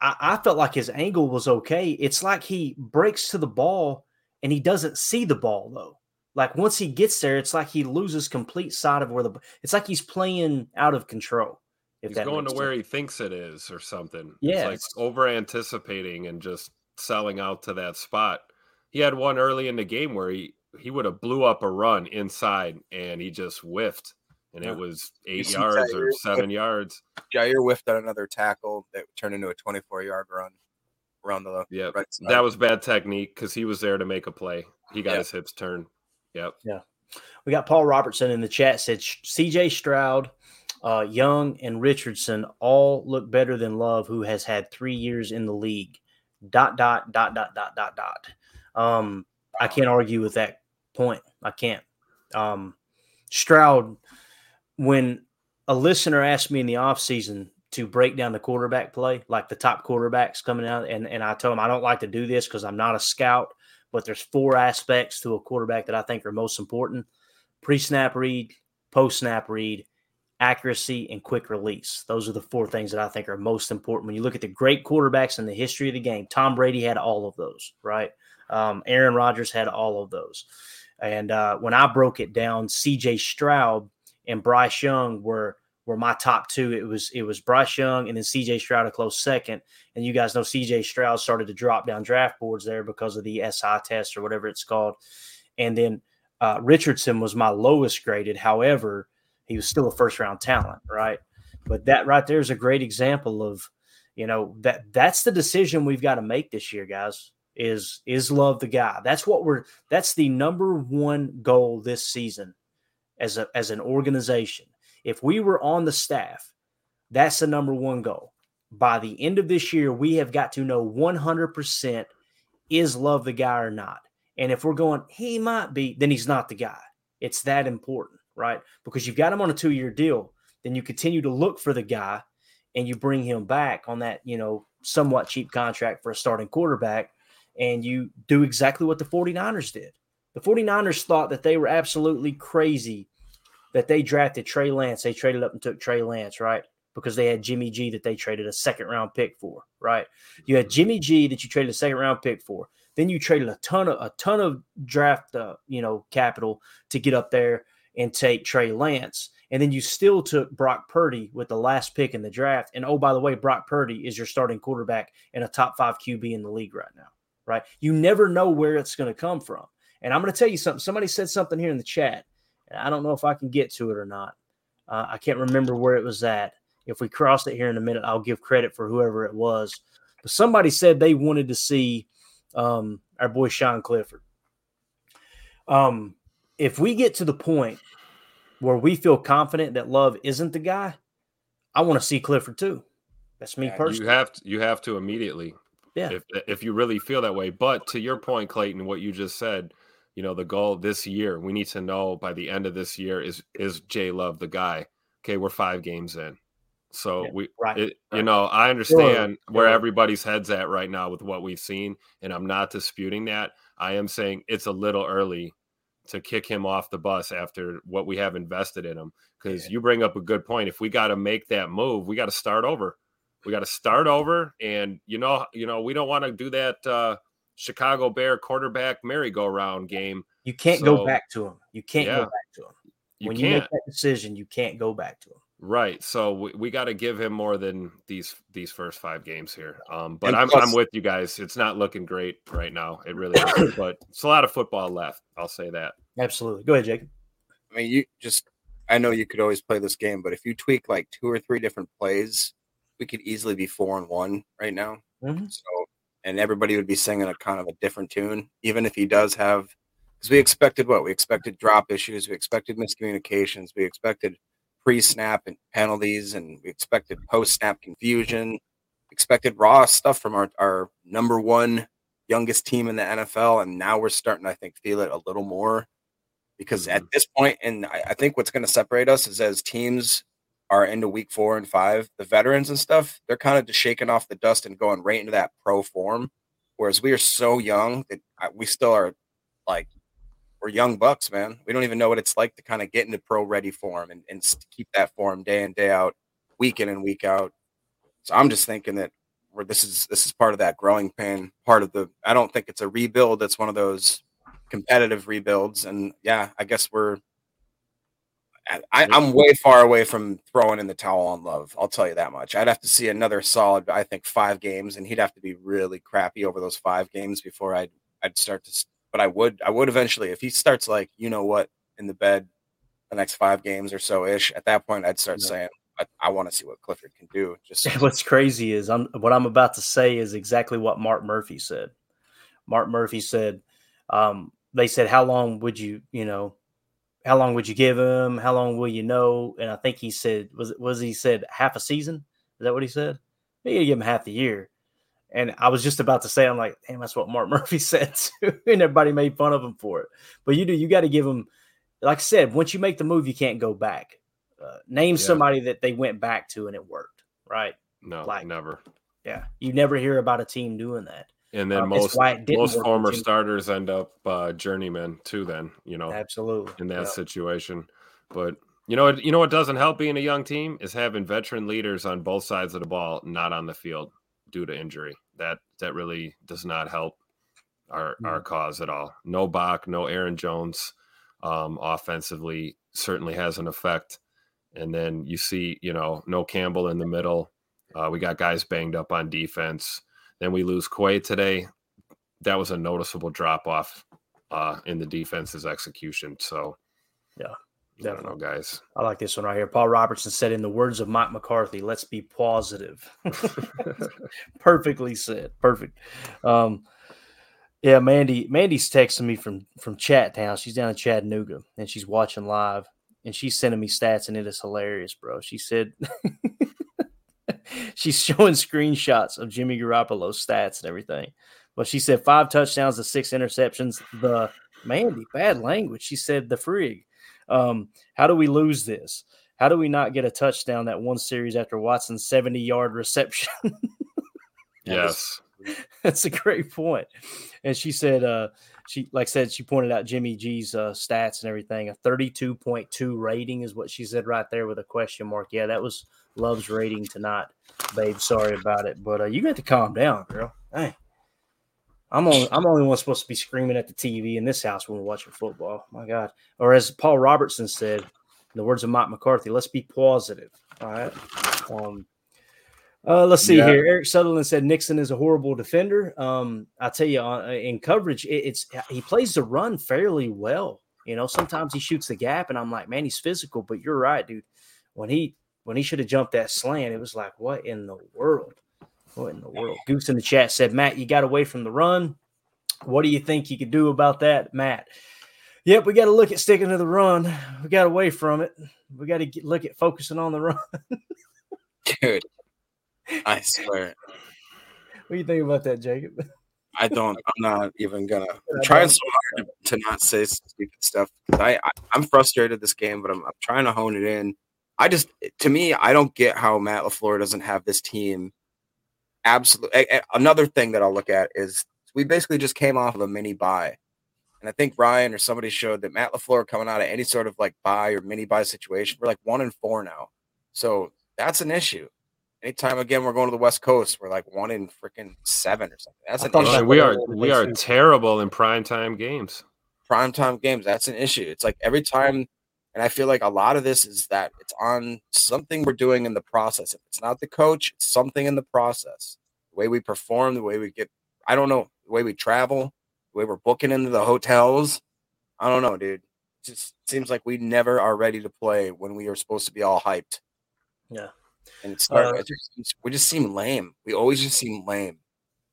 C: I, I felt like his angle was okay. It's like he breaks to the ball and he doesn't see the ball though. Like once he gets there, it's like he loses complete sight of where the. It's like he's playing out of control. If
E: He's going to where
C: sense.
E: he thinks it is or something.
C: Yeah,
E: It's like over anticipating and just selling out to that spot. He had one early in the game where he he would have blew up a run inside and he just whiffed and
C: Yeah.
E: it was eight yards
D: Jair
E: or seven yards.
D: Jair whiffed on another tackle that turned into a 24 yard run around the
E: Yeah,
D: right side.
E: that was bad technique because he was there to make a play. He got
D: Yeah.
E: his hips turned. Yep. Yeah.
C: We got Paul Robertson in the chat said CJ Stroud, uh, Young, and Richardson all look better than Love, who has had three years in the league. Dot dot dot dot dot dot dot. Um, I can't argue with that point. I can't. Um, Stroud, when a listener asked me in the offseason, to break down the quarterback play, like the top quarterbacks coming out. And, and I told him I don't like to do this because I'm not a scout, but there's four aspects to a quarterback that I think are most important pre snap read, post snap read, accuracy, and quick release. Those are the four things that I think are most important. When you look at the great quarterbacks in the history of the game, Tom Brady had all of those, right? Um, Aaron Rodgers had all of those. And uh, when I broke it down, CJ Stroud and Bryce Young were were my top two. It was it was Bryce Young and then CJ Stroud a close second. And you guys know CJ Stroud started to drop down draft boards there because of the SI test or whatever it's called. And then uh, Richardson was my lowest graded. However, he was still a first round talent, right? But that right there is a great example of, you know, that that's the decision we've got to make this year, guys. Is is love the guy? That's what we're. That's the number one goal this season, as a as an organization if we were on the staff, that's the number one goal. By the end of this year, we have got to know 100% is Love the guy or not. And if we're going, he might be, then he's not the guy. It's that important, right? Because you've got him on a two year deal. Then you continue to look for the guy and you bring him back on that, you know, somewhat cheap contract for a starting quarterback. And you do exactly what the 49ers did. The 49ers thought that they were absolutely crazy that they drafted Trey Lance. They traded up and took Trey Lance, right? Because they had Jimmy G that they traded a second round pick for, right? You had Jimmy G that you traded a second round pick for. Then you traded a ton of a ton of draft, uh, you know, capital to get up there and take Trey Lance. And then you still took Brock Purdy with the last pick in the draft. And oh, by the way, Brock Purdy is your starting quarterback and a top five QB in the league right now, right? You never know where it's going to come from. And I'm going to tell you something. Somebody said something here in the chat and I don't know if I can get to it or not. Uh, I can't remember where it was at. If we cross it here in a minute, I'll give credit for whoever it was. But somebody said they wanted to see um, our boy Sean Clifford. Um, if we get to the point where we feel confident that Love isn't the guy, I want to see Clifford too. That's me yeah, personally.
E: You have to, you have to immediately.
C: Yeah.
E: If if you really feel that way, but to your point, Clayton, what you just said, you know the goal this year we need to know by the end of this year is is jay love the guy okay we're five games in so yeah, we right, it, right. you know i understand sure. where everybody's heads at right now with what we've seen and i'm not disputing that i am saying it's a little early to kick him off the bus after what we have invested in him because yeah. you bring up a good point if we got to make that move we got to start over we got to start over and you know you know we don't want to do that uh Chicago Bear quarterback merry-go-round game.
C: You can't so, go back to him. You can't yeah, go back to him. You when can't. you make that decision, you can't go back to him.
E: Right. So we, we got to give him more than these these first five games here. Um, but I'm plus, I'm with you guys. It's not looking great right now. It really is. *coughs* but it's a lot of football left. I'll say that.
C: Absolutely. Go ahead, Jacob.
D: I mean, you just I know you could always play this game, but if you tweak like two or three different plays, we could easily be four and one right now. Mm-hmm. So and everybody would be singing a kind of a different tune, even if he does have. Because we expected what we expected drop issues, we expected miscommunications, we expected pre-snap and penalties, and we expected post-snap confusion, expected raw stuff from our, our number one youngest team in the NFL, and now we're starting, I think, feel it a little more because at mm-hmm. this point, and I, I think what's going to separate us is as teams are into week four and five, the veterans and stuff, they're kind of just shaking off the dust and going right into that pro form. Whereas we are so young that uh, we still are like, we're young bucks, man. We don't even know what it's like to kind of get into pro ready form and, and keep that form day in, day out, week in and week out. So I'm just thinking that where this is this is part of that growing pain, part of the I don't think it's a rebuild, it's one of those competitive rebuilds. And yeah, I guess we're I, am way far away from throwing in the towel on Love. I'll tell you that much. I'd have to see another solid, I think, five games, and he'd have to be really crappy over those five games before I'd I'd start to. But I would I would eventually if he starts like you know what in the bed the next five games or so ish. At that point, I'd start yeah. saying I, I want to see what Clifford can do. Just *laughs*
C: what's crazy is I'm what I'm about to say is exactly what Mark Murphy said. Mark Murphy said, um, they said, how long would you you know how long would you give him? How long will you know? And I think he said was was he said half a season? Is that what he said? You give him half the year. And I was just about to say, I'm like, damn, that's what Mark *laughs* Murphy said too. and everybody made fun of him for it. But you do, you got to give him, like I said, once you make the move, you can't go back. Uh, name yeah. somebody that they went back to and it worked, right?
E: No,
C: Like-
E: never.
C: Yeah, you never hear about a team doing that.
E: And then
C: Um,
E: most most former starters end up uh, journeymen too. Then you know
C: Absolutely.
E: in that
C: Yeah.
E: situation. But you know, you know what doesn't help being a young team is having veteran leaders on both sides of the ball not on the field due to injury. That that really does not help our our cause at all. No Bach, no Aaron Jones, um, offensively certainly has an effect. And then you see, you know, no Campbell in the middle. Uh, we got guys banged up on defense. Then we lose Quay today. That was a noticeable drop off uh, in the defense's execution. So,
C: Yeah,
E: I don't know, guys.
C: I like this one right here. Paul Robertson said, in the words of Mike McCarthy, let's be positive. *laughs* Perfectly said. Perfect. Um, yeah, Mandy. Mandy's texting me from from Chat Town. She's down in Chattanooga and she's watching live and she's sending me stats and it is hilarious, bro. She said *laughs* *laughs* she's showing screenshots of Jimmy Garoppolo's stats and everything. But she said five touchdowns to six interceptions. The Mandy, bad language. She said the frig. Um, how do we lose this? How do we not get a touchdown that one series after Watson's 70 yard reception? *laughs*
E: Yes. *laughs*
C: That's a great point. And she said, uh, she like I said, she pointed out Jimmy G's uh, stats and everything. A 32.2 rating is what she said right there with a question mark. Yeah, that was Love's rating tonight, babe. Sorry about it, but uh, you got to calm down, girl. Hey, I'm only I'm only one supposed to be screaming at the TV in this house when we're watching football. My God. Or as Paul Robertson said, in the words of Mike McCarthy, let's be positive. All right. Um, uh, let's see
D: Yeah.
C: here. Eric Sutherland said Nixon is a horrible defender. Um, I tell you, uh, in coverage, it, it's he plays the run fairly well. You know, sometimes he shoots the gap, and I'm like, man, he's physical. But you're right, dude. When he when he should have jumped that slant, it was like, what in the world? What in the world? Goose in the chat said, Matt, you got away from the run. What do you think you could do about that, Matt? Yep, we got to look at sticking to the run. We got away from it. We got to look at focusing on the run. *laughs*
D: Dude, I swear.
C: What do you think about that, Jacob? *laughs*
D: I don't. I'm not even gonna. *laughs* I'm trying so hard to, to not say stupid stuff. I, I I'm frustrated this game, but I'm, I'm trying to hone it in. I just, to me, I don't get how Matt Lafleur doesn't have this team. Absolutely. Another thing that I'll look at is we basically just came off of a mini bye, and I think Ryan or somebody showed that Matt Lafleur coming out of any sort of like bye or mini bye situation, we're like one in four now. So that's an issue. Anytime again we're going to the West Coast, we're like one in freaking seven or something. That's
C: I
D: an issue.
C: about
E: we are we are terrible in primetime games.
D: primetime games. That's an issue. It's like every time, and I feel like a lot of this is that it's on something we're doing in the process. If it's not the coach, it's something in the process. The way we perform, the way we get, I don't know, the way we travel, the way we're booking into the hotels. I don't know, dude. It just seems like we never are ready to play when we are supposed to be all hyped.
C: Yeah.
D: And it's
C: uh,
D: it just, we just seem lame. We always just seem lame.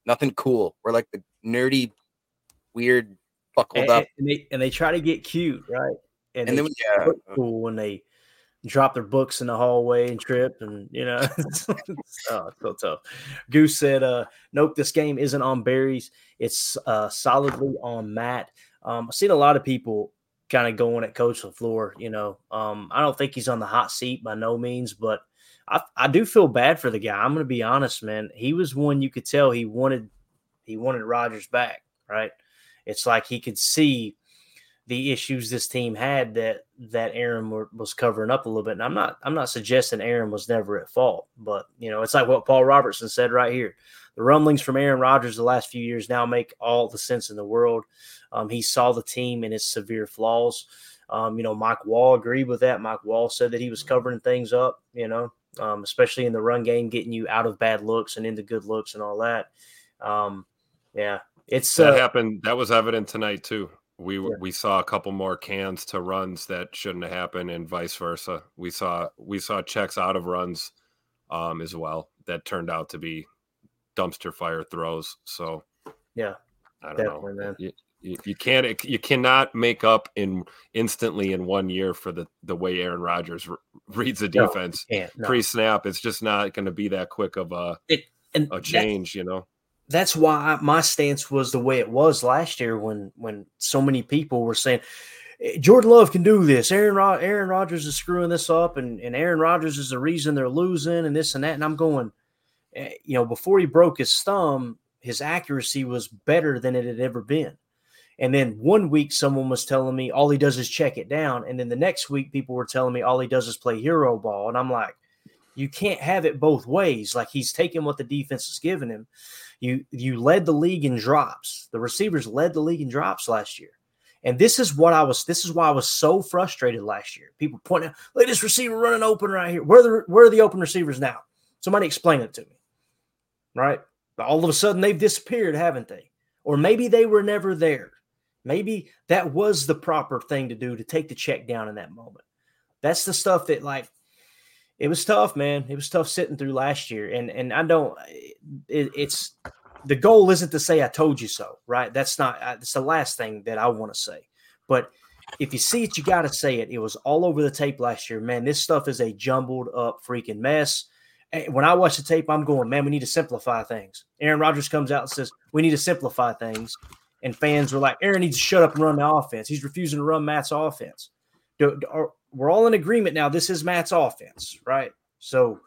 D: Nothing cool. We're like the nerdy, weird, buckled
C: and,
D: up.
C: and they and they try to get cute, right?
D: And
C: they
D: then, yeah,
C: look cool when they drop their books in the hallway and trip, and you know, *laughs* it's, oh, it's so tough. Goose said, "Uh, nope, this game isn't on Barry's. It's uh solidly on Matt." Um, I've seen a lot of people kind of going at Coach Lafleur. You know, um, I don't think he's on the hot seat by no means, but I I do feel bad for the guy. I'm to be honest, man. He was one you could tell he wanted he wanted Rodgers back, right? It's like he could see the issues this team had that that Aaron were, was covering up a little bit. And I'm not I'm not suggesting Aaron was never at fault, but you know it's like what Paul Robertson said right here. The rumblings from Aaron Rodgers the last few years now make all the sense in the world. Um, he saw the team and its severe flaws. Um, you know, Mike Wall agreed with that. Mike Wall said that he was covering things up. You know, um, especially in the run game, getting you out of bad looks and into good looks and all that. Um, yeah, it's
E: That
C: uh,
E: happened. That was evident tonight too. We we saw a couple more cans to runs that shouldn't have happened, and vice versa. We saw we saw checks out of runs um, as well that turned out to be dumpster fire throws. So
C: yeah,
E: I don't know.
C: man.
E: You, you, you can't you cannot make up in instantly in one year for the the way Aaron Rodgers re- reads the defense
C: can't, no.
E: pre snap. It's just not going to be that quick of a
C: It,
E: a change. you know.
C: That's why my stance was the way it was last year when when so many people were saying Jordan Love can do this. Aaron Rod- Aaron Rodgers is screwing this up, and, and Aaron Rodgers is the reason they're losing, and this and that. And I'm going, eh, you know, before he broke his thumb, his accuracy was better than it had ever been. And then one week, someone was telling me all he does is check it down. And then the next week, people were telling me all he does is play hero ball. And I'm like, you can't have it both ways. Like he's taking what the defense is giving him. You you led the league in drops. The receivers led the league in drops last year. And this is what I was. This is why I was so frustrated last year. People pointing out, look at this receiver running open right here. Where are the where are the open receivers now? Somebody explain it to me. Right? All of a sudden they've disappeared, haven't they? Or maybe they were never there. Maybe that was the proper thing to do to take the check down in that moment. That's the stuff that like it was tough, man. It was tough sitting through last year, and and I don't. It, it's the goal isn't to say I told you so, right? That's not. It's the last thing that I want to say. But if you see it, you got to say it. It was all over the tape last year, man. This stuff is a jumbled up freaking mess. And when I watch the tape, I'm going, man, we need to simplify things. Aaron Rodgers comes out and says we need to simplify things, and fans were like, Aaron needs to shut up and run the offense. He's refusing to run Matt's offense. Do, do, we're all in agreement now. This is Matt's offense, right? So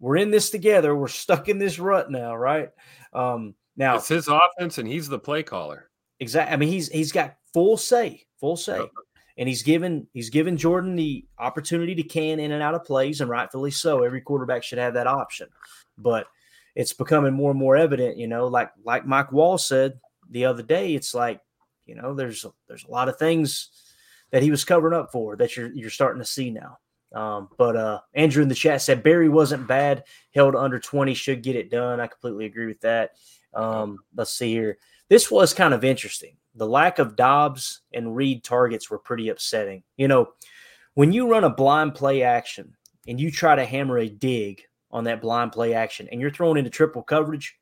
C: we're in this together. We're stuck in this rut now, right? Um, now
E: it's his offense, and he's the play caller.
C: Exactly. I mean, he's he's got full say, full say, yep. and he's given he's given Jordan the opportunity to can in and out of plays, and rightfully so. Every quarterback should have that option, but it's becoming more and more evident. You know, like like Mike Wall said the other day, it's like you know, there's there's a lot of things that he was covering up for that you're you're starting to see now. Um, but uh, Andrew in the chat said Barry wasn't bad, held under 20, should get it done. I completely agree with that. Um, let's see here. This was kind of interesting. The lack of Doubs and Reed targets were pretty upsetting. You know, when you run a blind play action and you try to hammer a dig on that blind play action and you're thrown into triple coverage,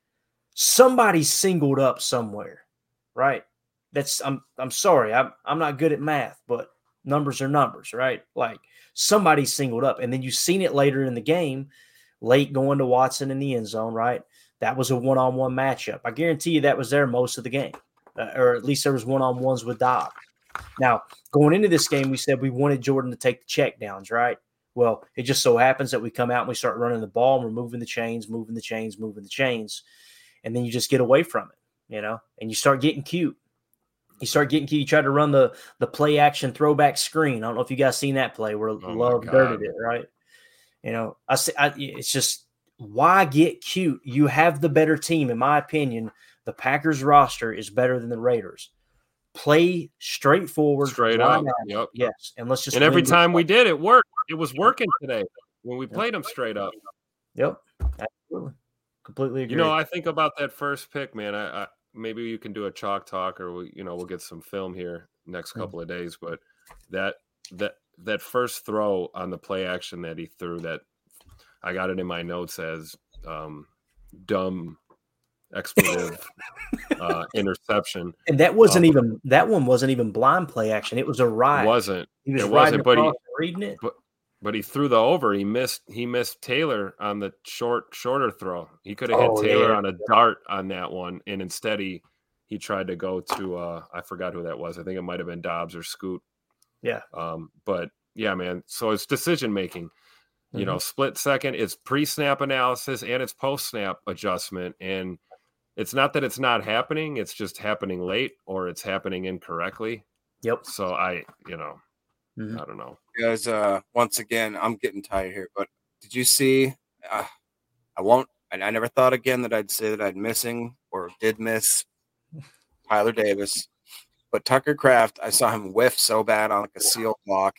C: somebody's singled up somewhere, right? That's I'm I'm sorry, I'm I'm not good at math, but numbers are numbers, right? Like somebody singled up, and then you've seen it later in the game, late going to Watson in the end zone, right? That was a one-on-one matchup. I guarantee you that was there most of the game, uh, or at least there was one-on-ones with Doubs. Now, going into this game, we said we wanted Jordan to take the check downs, right? Well, it just so happens that we come out and we start running the ball and we're moving the chains, moving the chains, moving the chains, and then you just get away from it, you know, and you start getting cute you start getting you try to run the the play action throwback screen. I don't know if you guys seen that play where oh Love dirted it, right? You know, I see. I, it's just why get cute? You have the better team, in my opinion. The Packers roster is better than the Raiders. Play straightforward,
E: straight up. Yep.
C: Yes, and let's just.
E: And every time we did, it worked. It was working today when we played them straight up.
C: Yep, absolutely, completely agree.
E: You know, I think about that first pick, man. I, I maybe you can do a chalk talk or we, you know we'll get some film here next couple of days but that that that first throw on the play action that he threw that i got it in my notes as um dumb expletive *laughs* uh interception.
C: And that wasn't um, even that one wasn't even blind play action. It was a ride.
E: It wasn't.
C: He was
E: it wasn't but he
C: reading it.
E: but, but he threw the over. He missed. He missed Taylor on the short, shorter throw. He could have hit oh, Taylor yeah. on a dart on that one, and instead he he tried to go to uh, I forgot who that was. I think it might have been Doubs or Scoot.
C: Yeah.
E: Um, but yeah, man. So it's decision making. Mm-hmm. You know, mm-hmm. split second. It's pre-snap analysis and it's post-snap adjustment, and it's not that it's not happening. It's just happening late or it's happening incorrectly.
C: Yep.
E: So I, you know, Mm-hmm. I don't know.
D: Guys, uh, once again, I'm getting tired here, but did you see? Uh, I won't, and I never thought again that I'd say that I'd missing or did miss *laughs* Tyler Davis, but Tucker Kraft. I saw him whiff so bad on like a seal block.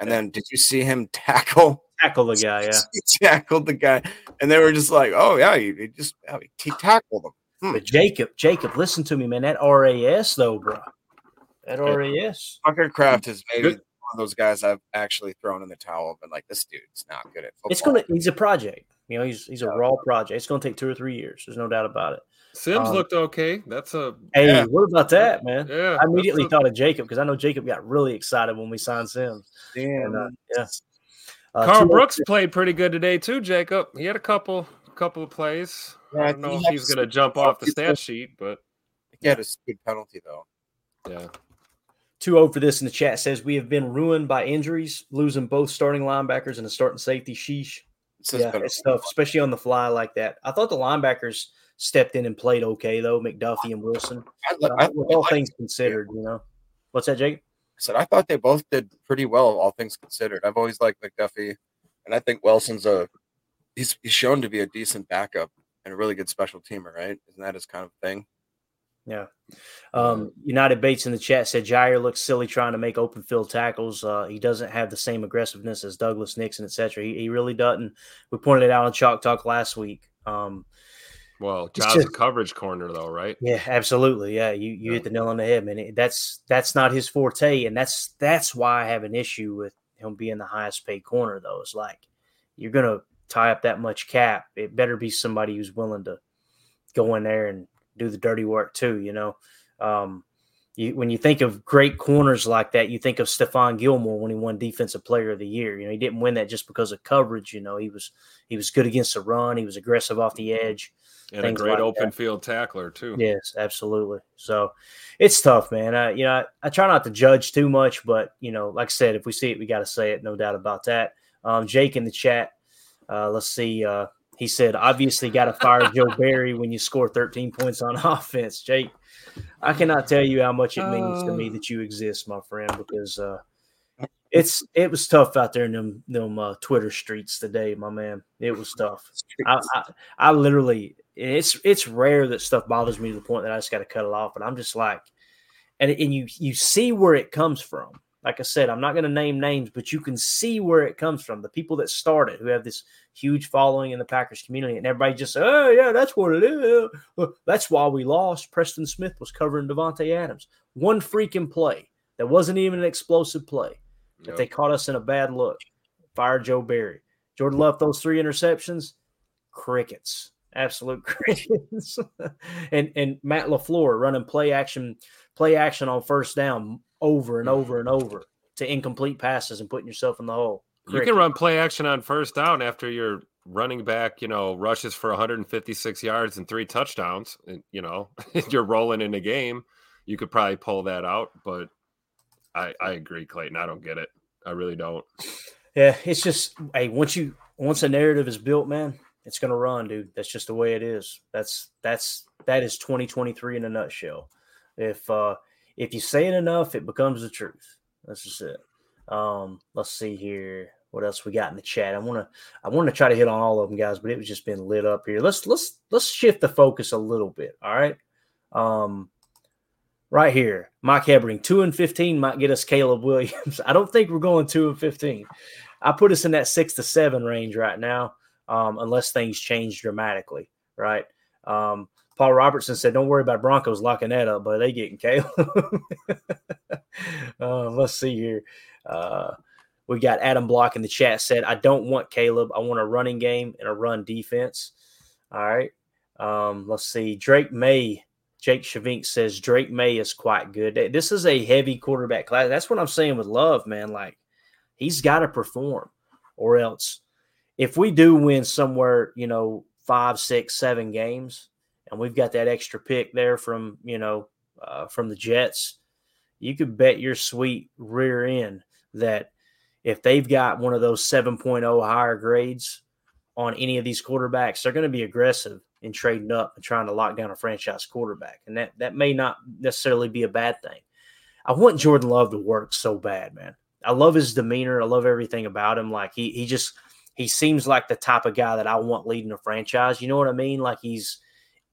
D: And then did you see him tackle?
C: Tackle the guy, yeah. *laughs*
D: he tackled the guy. And they were just like, oh, yeah, he, he just he tackled him.
C: Hmm. But Jacob, Jacob, listen to me, man. That RAS, though, bro. That RAS.
D: Tucker Kraft is maybe of those guys I've actually thrown in the towel, but like this dude's not good at football.
C: It's gonna he's a project. You know, he's he's a raw project. It's gonna take two or three years. There's no doubt about it.
E: Sims um, looked okay. That's a
C: hey. Yeah. What about that, man? Yeah, I immediately a, thought of Jacob because I know Jacob got really excited when we signed Sims.
D: Damn. And, uh,
C: yeah.
E: Uh, Karl Brooks played pretty good today too. Jacob, he had a couple couple of plays. Yeah, I don't know if he's going to jump off the stat sheet, but
D: he had a good penalty though.
E: Yeah.
C: Two oh for this in the chat says we have been ruined by injuries, losing both starting linebackers and a starting safety. Sheesh. yeah, it's tough, especially on the fly like that. I thought the linebackers stepped in and played okay though, McDuffie and Wilson. I, I, uh, with all things considered, you know. What's that, Jake?
D: I said I thought they both did pretty well, all things considered. I've always liked McDuffie, and I think Wilson's a he's he's shown to be a decent backup and a really good special teamer, right? Isn't that his kind of thing?
C: Yeah. Um, United Bates in the chat said Jair looks silly trying to make open field tackles. Uh, he doesn't have the same aggressiveness as Douglas Nixon, etc. He, he really doesn't. We pointed it out on Chalk Talk last week. Um,
E: well, John's just, a coverage corner though, right?
C: Yeah, absolutely. Yeah, you you yeah. hit the nail on the head, man. It, that's that's not his forte, and that's that's why I have an issue with him being the highest paid corner. Though, it's like you're gonna tie up that much cap. It better be somebody who's willing to go in there and do the dirty work too. You know, um, you, when you think of great corners like that, you think of Stephon Gilmore when he won Defensive Player of the Year. You know, he didn't win that just because of coverage. You know, he was he was good against the run. He was aggressive off the edge.
E: And a great like open that. field tackler too.
C: Yes, absolutely. So it's tough, man. I, you know, I, I, try not to judge too much, but you know, like I said, if we see it, we got to say it. No doubt about that. Um, Jake in the chat. Uh, let's see. Uh, he said, obviously, got to fire Joe *laughs* Barry when you score 13 points on *laughs* offense. Jake, I cannot tell you how much it means uh, to me uh. that you exist, my friend, because uh, it's it was tough out there in them them uh, Twitter streets today, my man. It was tough. *laughs* I, I, I literally it's it's rare that stuff bothers me to the point that I just got to cut it off. But I'm just like, and and you you see where it comes from like I said, I'm not going to name names, but you can see where it comes from. The people that started, who have this huge following in the Packers community, and everybody just, oh yeah, that's what it is. That's why we lost. Preston Smith was covering Davante Adams. One freaking play that wasn't even an explosive play. That they caught us in a bad look. Fire Joe Barry. Jordan Love those three interceptions. Crickets. Absolute *laughs* crickets. and and Matt LaFleur running play action, play action on first down over and over and over *laughs* to incomplete passes and putting yourself in the hole.
E: You can run play action on first down after your running back, you know, rushes for 156 yards and three touchdowns. And, you know, *laughs* you're rolling in the game. You could probably pull that out, but I, I agree, Clayton. I don't get it. I really don't.
C: Yeah, it's just hey, once you once a narrative is built, man, it's gonna run, dude. That's just the way it is. That's that's that is 2023 in a nutshell. If uh if you say it enough, it becomes the truth. That's just it. Um, let's see here. What else we got in the chat? I want to I want to try to hit on all of them, guys, but it was just been lit up here. Let's let's let's shift the focus a little bit. All right. Um, right here, Mike Hebring, two and fifteen might get us Caleb Williams. *laughs* I don't think we're going two and fifteen. I put us in that six to seven range right now, um, unless things change dramatically. Right. Um, Paul Robertson said, "Don't worry about Broncos locking that up, but they getting Caleb." *laughs* uh, let's see here. Uh, we got Adam Block in the chat said, "I don't want Caleb. I want a running game and a run defense." All right. Um, let's see. Drake Maye, Jake Shavink says Drake Maye is quite good. This is a heavy quarterback class. That's what I'm saying with Love, man. Like he's got to perform, or else if we do win somewhere, you know, five, six, seven games and we've got that extra pick there from you know uh, from the Jets, you could bet your sweet rear end that if they've got one of those 7.0 higher grades on any of these quarterbacks, they're going to be aggressive in trading up and trying to lock down a franchise quarterback, and that that may not necessarily be a bad thing. I want Jordan Love to work so bad, man. I love his demeanor. I love everything about him. Like he he just he seems like the type of guy that I want leading a franchise. You know what I mean? Like he's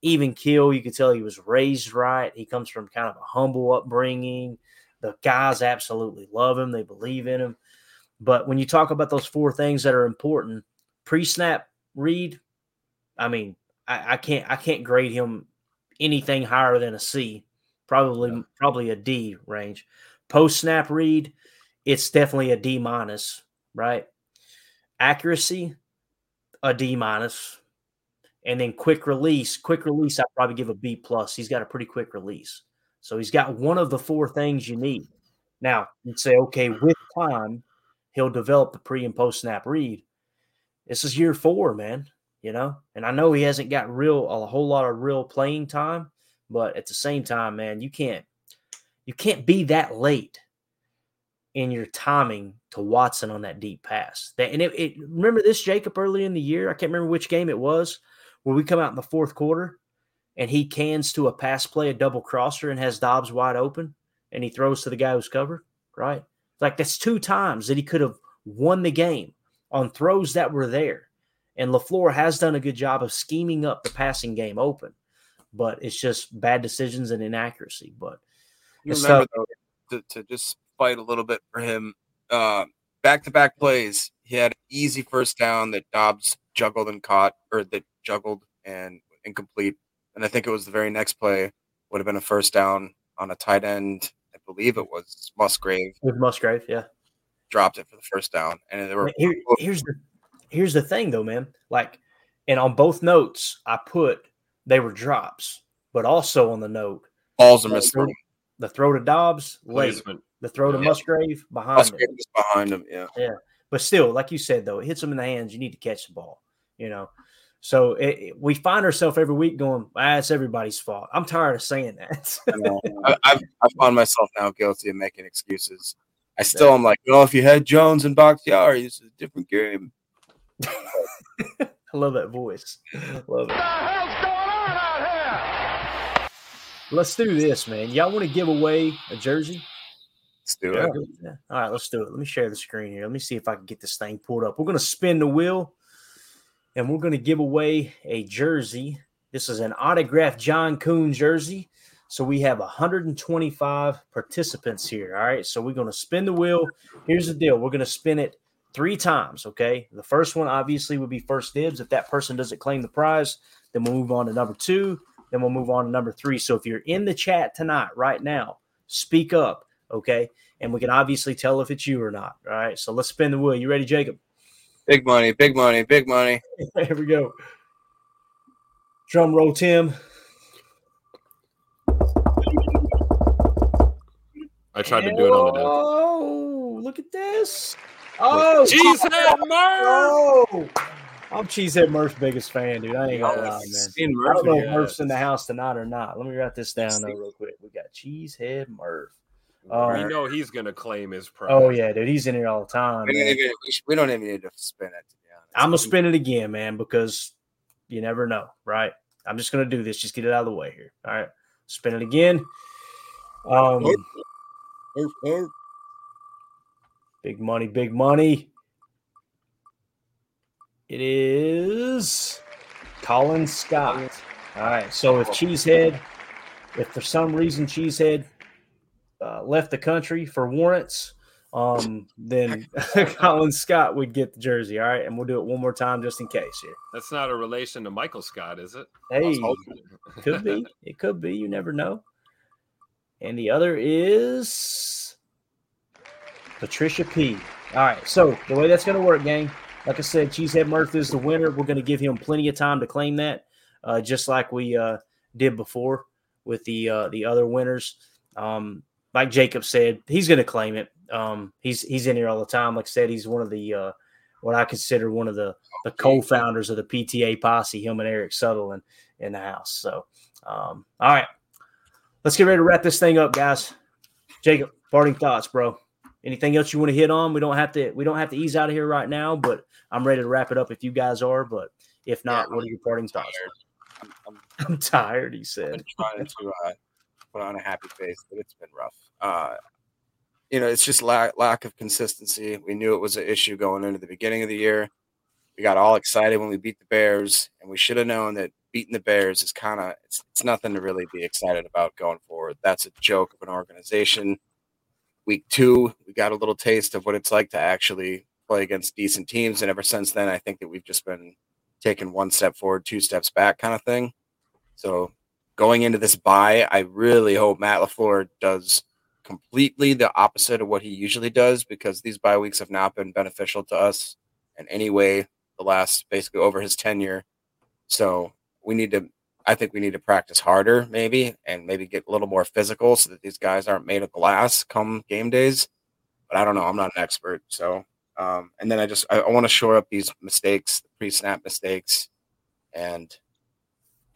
C: even kill. You could tell he was raised right. He comes from kind of a humble upbringing. The guys absolutely love him. They believe in him. But when you talk about those four things that are important, pre-snap read, I mean, I, I can't I can't grade him anything higher than a C. Probably yeah. probably a D range. Post snap read, it's definitely a D minus, right? Accuracy, a D minus and then quick release. Quick release, I'd probably give a B plus. He's got a pretty quick release. So he's got one of the four things you need. Now you'd say, okay, with time, he'll develop the pre and post snap read. This is year four, man. You know, and I know he hasn't got real a whole lot of real playing time, but at the same time, man, you can't you can't be that late in your timing to Watson on that deep pass. That and it, it remember this Jacob early in the year. I can't remember which game it was where we come out in the fourth quarter and he cans to a pass play, a double crosser, and has Doubs wide open, and he throws to the guy who's covered. Right, like that's two times that he could have won the game on throws that were there. And LaFleur has done a good job of scheming up the passing game open, but it's just bad decisions and inaccuracy. But
D: you remember though, to, to just fight a little bit for him. Back to back plays, he had an easy first down that Doubs juggled and caught, or that juggled and incomplete. And I think it was the very next play would have been a first down on a tight end. I believe it was Musgrave.
C: With Musgrave, yeah.
D: Dropped it for the first down. And there were
C: Here, here's the here's the thing though, man. Like, and on both notes, I put they were drops, but also on the note,
D: balls are
C: the
D: missing.
C: throw, the throw to Doubs late,
E: Placement.
C: the throw to
D: Yeah.
C: Musgrave behind
D: Musgrave
C: him.
D: was behind him. Yeah.
C: Yeah, but still, like you said though, it hits them in the hands. You need to catch the ball. You know, so it, it- we find ourselves every week going, "Ah, it's everybody's fault." I'm tired of saying that.
D: I know. *laughs* I, I've, I found myself now guilty of making excuses. I still am like, you know, if you had Jones and Bakhtiari, it's a different game.
C: I love that voice. Love it. Let's do this, man. Y'all want to give away a jersey?
D: Let's do it.
C: Yeah. All right, let's do it. Let me share the screen here. Let me see if I can get this thing pulled up. We're going to spin the wheel and we're going to give away a jersey. This is an autographed John Kuhn jersey. So we have 125 participants here. All right. So we're going to spin the wheel. Here's the deal we're going to spin it three times. Okay. The first one obviously would be first dibs. If that person doesn't claim the prize, then we'll move on to number two. Then we'll move on to number three. So if you're in the chat tonight, right now, speak up. Okay. And we can obviously tell if it's you or not. All right. So let's spin the wheel. You ready, Jacob?
D: Big money, big money, big money. *laughs*
C: Here we go. Drum roll, Tim.
E: I tried to do it on the desk.
C: Oh, look at this. Oh,
E: Cheesehead Murph!
C: Oh, I'm Cheesehead Murph's biggest fan, dude. I ain't gonna lie, man.
D: Seen
C: I don't know if. Murph's in the house tonight or not. Let me write this down though, real quick. We got Cheesehead Murph.
E: We
C: Um,
E: know he's gonna claim his prize.
C: oh yeah, dude, he's in it all the time.
D: We, don't even, we, sh- we don't even need to spin it, to be honest.
C: I'm gonna spin it again, man, because you never know, right? I'm just gonna do this. Just get it out of the way here. All right, spin it again. Um, big money, big money. It is Colin Scott. All right. So if Cheesehead, if for some reason Cheesehead uh, left the country for warrants, um, then *laughs* *laughs* Colin Scott would get the jersey. All right, and we'll do it one more time just in case. Here,
E: That's not a relation to Michael Scott, is it?
C: hey, could be, *laughs* it could be. You never know. And the other is Patricia P. All right, so the way that's going to work, gang. Like I said, Cheesehead Murph is the winner. We're going to give him plenty of time to claim that, uh, just like we uh, did before with the uh, the other winners. Um, like Jacob said, he's going to claim it. Um, he's he's in here all the time. Like I said, he's one of the uh, what I consider one of the the co-founders of the PTA posse. Him and Eric Sutherland in the house. So, um, all right, let's get ready to wrap this thing up, guys. Jacob, parting thoughts, bro. Anything else you want to hit on? We don't have to. We don't have to ease out of here right now, but I'm ready to wrap it up if you guys are. But if not,
D: Yeah,
C: what are your parting thoughts?
D: I'm, I'm *laughs*
C: I'm tired. He said.
D: trying to uh, put on a happy face, but it's been rough. Uh, you know, it's just lack lack of consistency. We knew it was an issue going into the beginning of the year. We got all excited when we beat the Bears, and we should have known that beating the Bears is kind of it's, it's nothing to really be excited about going forward. That's a joke of an organization. Week two, we got a little taste of what it's like to actually play against decent teams, and ever since then, I think that we've just been taking one step forward, two steps back, kind of thing. So going into this bye, I really hope Matt LaFleur does completely the opposite of what he usually does because these bye weeks have not been beneficial to us in any way the last basically over his tenure. So we need to I think we need to practice harder maybe and maybe get a little more physical so that these guys aren't made of glass come game days. But I don't know, I'm not an expert. So um, and then I just I, I want to shore up these mistakes, pre-snap mistakes, and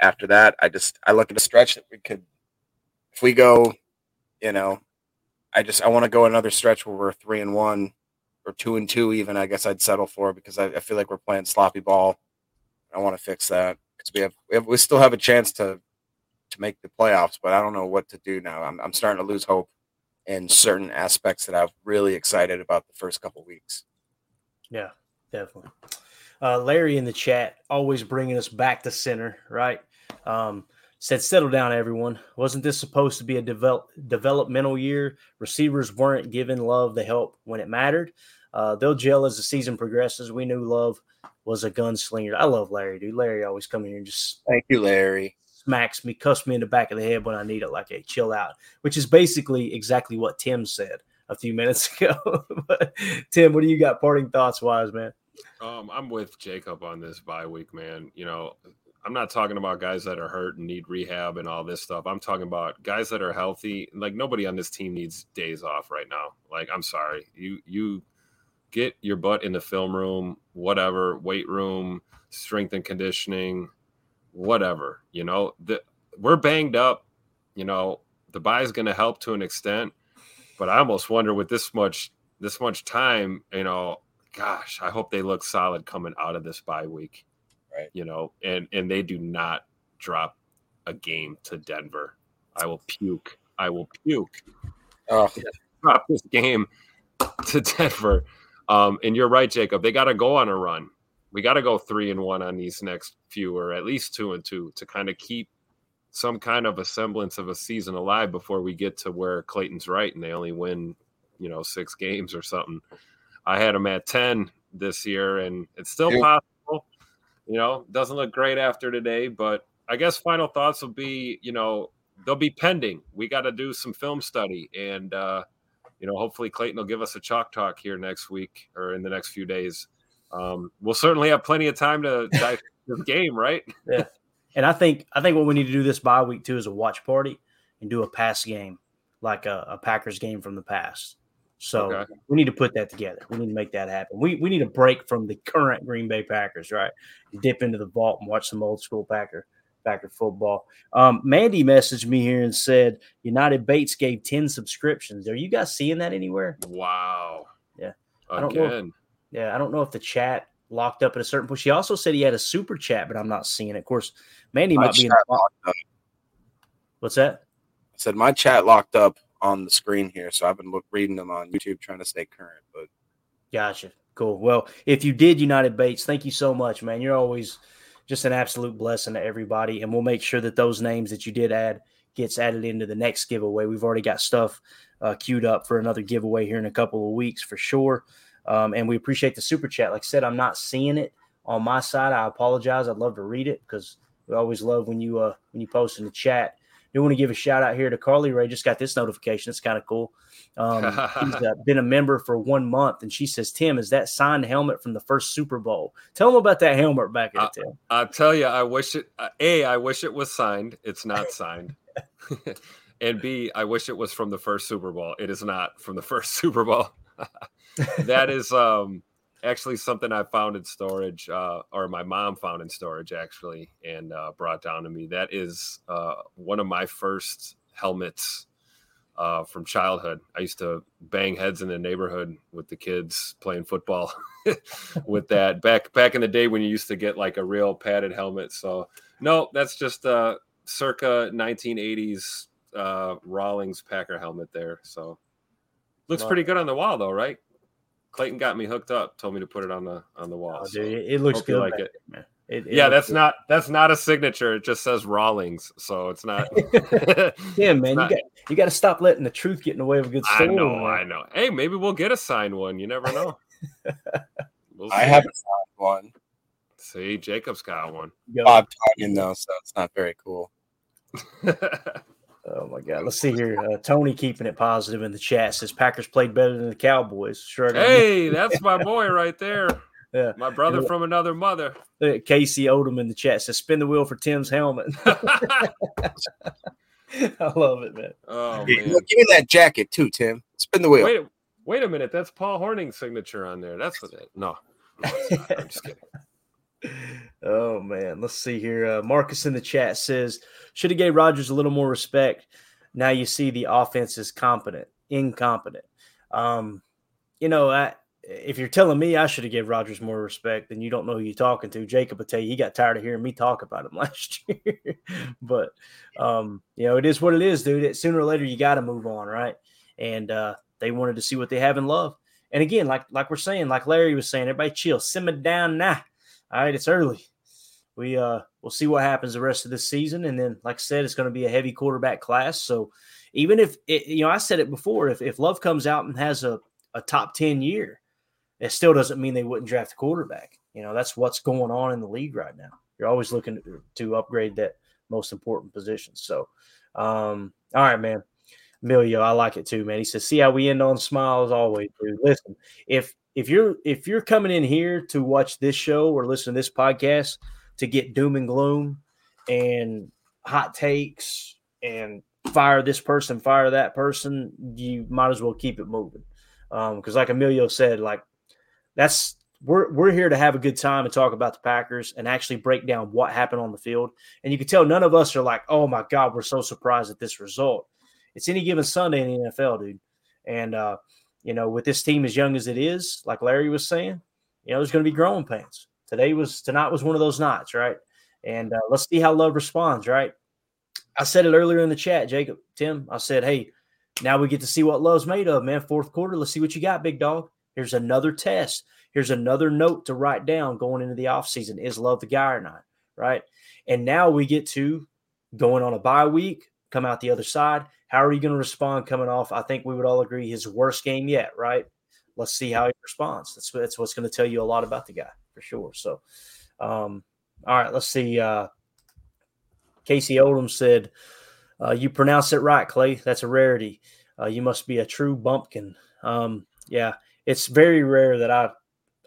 D: after that, I just I look at a stretch that we could, if we go, you know, I just I want to go another stretch where we're three and one or two and two even. I guess I'd settle for because I, I feel like we're playing sloppy ball. I want to fix that because we have, we have we still have a chance to to make the playoffs, but I don't know what to do now. I'm I'm starting to lose hope in certain aspects that I've really excited about the first couple weeks.
C: Yeah, definitely. Uh, Larry in the chat, always bringing us back to center, right? Um, said, "Settle down, everyone. Wasn't this supposed to be a develop, developmental year? Receivers weren't given Love the help when it mattered. Uh, they'll gel as the season progresses. We knew Love was a gunslinger. I love Larry, dude. Larry always come here and just
D: thank you, Larry.
C: Smacks me, cuss me in the back of the head when I need it, like a chill out, which is basically exactly what Tim said a few minutes *laughs* ago. but, Tim, what do you got parting thoughts wise, man?
E: Um, I'm with Jacob on this bye week, man. You know, I'm not talking about guys that are hurt and need rehab and all this stuff. I'm talking about guys that are healthy. Like nobody on this team needs days off right now. Like I'm sorry, you you get your butt in the film room, whatever, weight room, strength and conditioning, whatever. You know, the, we're banged up. You know, the bye is going to help to an extent, but I almost wonder with this much this much time, you know, gosh, I hope they look solid coming out of this bye week.
D: Right.
E: You know, and and they do not drop a game to Denver. I will puke. I will puke.
D: Oh.
E: Drop this game to Denver. Um, and you're right, Jacob. They got to go on a run. We got to go three and one on these next few, or at least two and two, to kind of keep some kind of a semblance of a season alive before we get to where Clayton's right and they only win, you know, six games or something. I had them at 10 this year, and it's still yeah. possible. You know, doesn't look great after today, but I guess final thoughts will be, you know, they'll be pending. We got to do some film study, and uh, you know, hopefully Clayton will give us a chalk talk here next week or in the next few days. Um, we'll certainly have plenty of time to *laughs* dive this game, right?
C: yeah, and I think I think what we need to do this bye week too is a watch party and do a pass game, like a, a Packers game from the past. So okay. we need to put that together. We need to make that happen. We we need a break from the current Green Bay Packers, right? Dip into the vault and watch some old school Packer Packer football. Um, Mandy messaged me here and said United Bates gave 10 subscriptions. Are you guys seeing that anywhere?
E: Wow.
C: Yeah.
E: Again.
C: I don't know. If, yeah, I don't know if the chat locked up at a certain point. She also said he had a super chat, but I'm not seeing it. Of course, Mandy my might be in the What's that?
D: I said my chat locked up on the screen here, so I've been look, reading them on YouTube, trying to stay current. But
C: gotcha, cool. Well, if you did United Bates, thank you so much, man. You're always just an absolute blessing to everybody, and we'll make sure that those names that you did add gets added into the next giveaway. We've already got stuff uh, queued up for another giveaway here in a couple of weeks for sure. Um, and we appreciate the super chat. Like I said, I'm not seeing it on my side. I apologize. I'd love to read it because we always love when you uh, when you post in the chat do want to give a shout out here to Carly Ray. Just got this notification. It's kind of cool. Um, *laughs* she's uh, been a member for one month, and she says, "Tim, is that signed helmet from the first Super Bowl? Tell them about that helmet back the Tim."
E: I'll tell you, I wish it. Uh, a, I wish it was signed. It's not signed. *laughs* and B, I wish it was from the first Super Bowl. It is not from the first Super Bowl. *laughs* that is um actually something I found in storage, uh, or my mom found in storage actually, and uh, brought down to me. That is uh, one of my first helmets uh, from childhood. I used to bang heads in the neighborhood with the kids playing football *laughs* with that back back in the day when you used to get like a real padded helmet. So no, that's just a circa 1980s uh, Rawlings Packer helmet there. So looks pretty good on the wall though, right? Clayton got me hooked up. Told me to put it on the on the wall.
C: Oh, dude, it looks good. Like it.
E: It, it yeah, that's good. not that's not a signature. It just says Rawlings, so it's not. *laughs*
C: yeah, man, not, you got you got to stop letting the truth get in the way of a good story.
E: I know,
C: man.
E: I know. Hey, maybe we'll get a signed one. You never know. *laughs*
D: we'll I have a signed one.
E: See, Jacob's got one.
D: Bob talking though, so it's not very cool. *laughs*
C: Oh my God! Let's see here. Uh, Tony keeping it positive in the chat says Packers played better than the Cowboys. Sure.
E: Hey, that's my boy *laughs* right there. Yeah, my brother from another mother.
C: Casey Odom in the chat says spin the wheel for Tim's helmet. *laughs* *laughs* I love it, man.
E: Oh man.
D: Give me that jacket too, Tim. Spin the wheel.
E: Wait, wait a minute. That's Paul Hornung's signature on there. That's what it. No, no I'm just kidding.
C: Oh man, let's see here. Uh, Marcus in the chat says should have gave Rodgers a little more respect. Now you see the offense is competent. incompetent. Um, you know, I, if you're telling me I should have gave Rodgers more respect, then you don't know who you're talking to. Jacob will tell you he got tired of hearing me talk about him *laughs* last year. but um, you know, it is what it is, dude. Sooner or later you got to move on, right? And uh, they wanted to see what they have in love. And again, like like we're saying, like Larry was saying, everybody chill, simmer down now. All right, it's early. We uh we'll see what happens the rest of this season, and then like I said, it's going to be a heavy quarterback class. So even if it, you know, I said it before, if if Love comes out and has a a top ten year it still doesn't mean they wouldn't draft a quarterback. You know, that's what's going on in the league right now. You're always looking to, upgrade that most important position. So, um, all right, man. Emilio, I like it too, man. He says, "See how we end on smiles always." Dude. Listen, if if you're if you're coming in here to watch this show or listen to this podcast to get doom and gloom and hot takes and fire this person, fire that person, you might as well keep it moving. Um, because, um, like Emilio said, like that's we're we're here to have a good time and talk about the Packers and actually break down what happened on the field. And you can tell none of us are like, oh my God, we're so surprised at this result. It's any given Sunday in the NFL, dude. And uh, you know, with this team as young as it is, like Larry was saying, you know, there's going to be growing pains. Today was tonight was one of those nights, right? And uh, let's see how Love responds, right? I said it earlier in the chat, Jacob, Tim. I said, hey, now we get to see what Love's made of, man. Fourth quarter, let's see what you got, big dog. Here's another test. Here's another note to write down going into the offseason. Is love the guy or not? Right. And now we get to going on a bye week, come out the other side. How are you going to respond coming off? I think we would all agree his worst game yet, right? Let's see how he responds. That's, that's what's going to tell you a lot about the guy for sure. So, um, all right, let's see. Uh, Casey Oldham said, uh, You pronounce it right, Clay. That's a rarity. Uh, you must be a true bumpkin. Um, yeah, it's very rare that I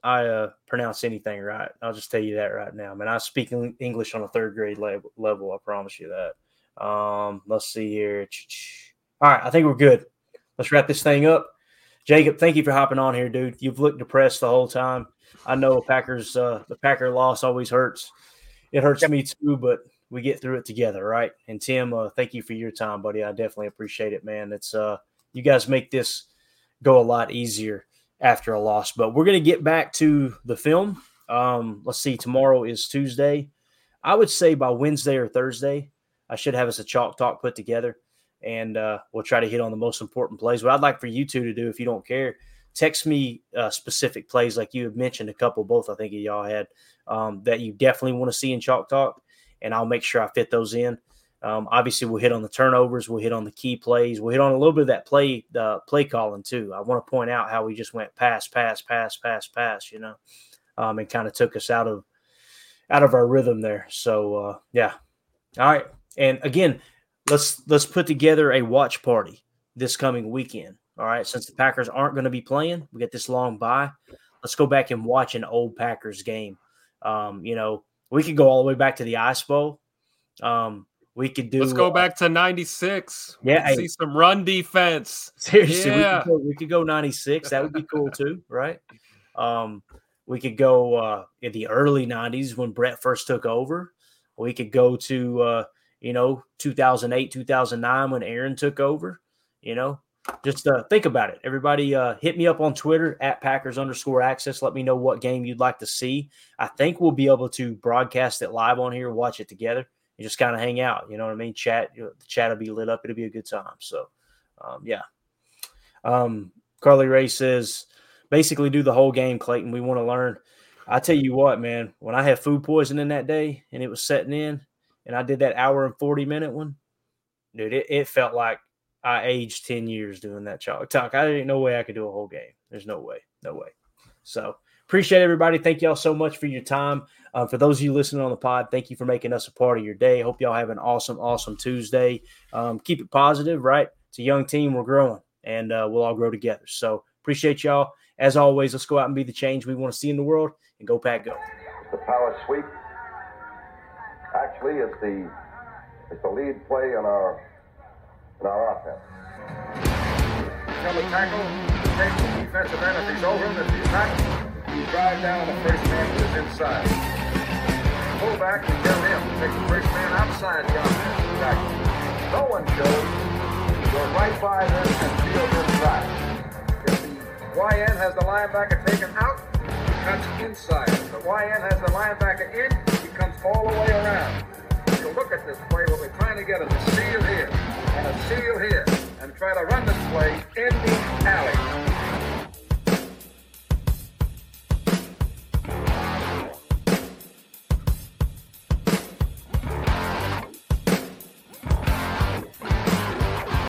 C: I uh, pronounce anything right. I'll just tell you that right now. I mean, I speak English on a third grade level. level I promise you that. Um, let's see here. All right, I think we're good. Let's wrap this thing up. Jacob, thank you for hopping on here, dude. You've looked depressed the whole time. I know Packers, uh, the Packer loss always hurts. It hurts me too, but we get through it together, right? And Tim, uh, thank you for your time, buddy. I definitely appreciate it, man. It's uh, you guys make this go a lot easier after a loss. But we're to get back to the film. Um, let's see, tomorrow is Tuesday. I would say by Wednesday or Thursday, I should have us a chalk talk put together and uh, we'll try to hit on the most important plays. What I'd like for you two to do, if you don't care, text me uh, specific plays like you have mentioned a couple, both I think y'all had um, that you definitely want to see in chalk talk, and I'll make sure I fit those in. Um, obviously, we'll hit on the turnovers. We'll hit on the key plays. We'll hit on a little bit of that play, the play calling too. I want to point out how we just went pass, pass, pass, pass, pass. You know, um, and kind of took us out of out of our rhythm there. So uh, yeah, all right. And again, let's let's put together a watch party this coming weekend. All right, since the Packers aren't going to be playing, we get this long bye. Let's go back and watch an old Packers game. Um, you know, we could go all the way back to the Ice Bowl. Um, we could do.
E: Let's go back to '96.
C: Yeah,
E: hey, see some run defense.
C: Seriously, yeah. we, could go, we could go '96. That would be cool *laughs* too, right? Um, we could go uh, in the early '90s when Brett first took over. We could go to uh, you know 2008, 2009 when Aaron took over. You know, just uh, think about it. Everybody, uh, hit me up on Twitter at Packers underscore access. Let me know what game you'd like to see. I think we'll be able to broadcast it live on here, watch it together and just kind of hang out. You know what I mean? Chat. You know, the chat will be lit up. It'll be a good time. So, um, yeah. Um, Carly Ray says, basically do the whole game, Clayton. We want to learn. I tell you what, man. When I had food poisoning that day and it was setting in, and I did that hour and forty minute one, dude, it, it felt like I aged ten years doing that chalk talk. I didn't no way I could do a whole game. There's no way, no way. So appreciate everybody. Thank y'all so much for your time. Uh, for those of you listening on the pod, thank you for making us a part of your day. Hope y'all have an awesome, awesome Tuesday. Um, keep it positive, right? It's a young team. We're growing, and uh, we'll all grow together. So appreciate y'all. As always, let's go out and be the change we want to see in the world, and go pack go.
A: The power sweep actually is the it's the lead play in our in our offense.
B: Tell the tackle, take the defensive end if he's over him. If he's not, you drive down the first man who is inside fullback and tell him take the first man outside tackle. No one shows goes right by them and fields inside. If the YN has the linebacker taken out, he cuts inside. If the YN has the linebacker in, he comes all the way around. You look at this play, what we're trying to get is a seal here and a seal here and try to run this play in the alley.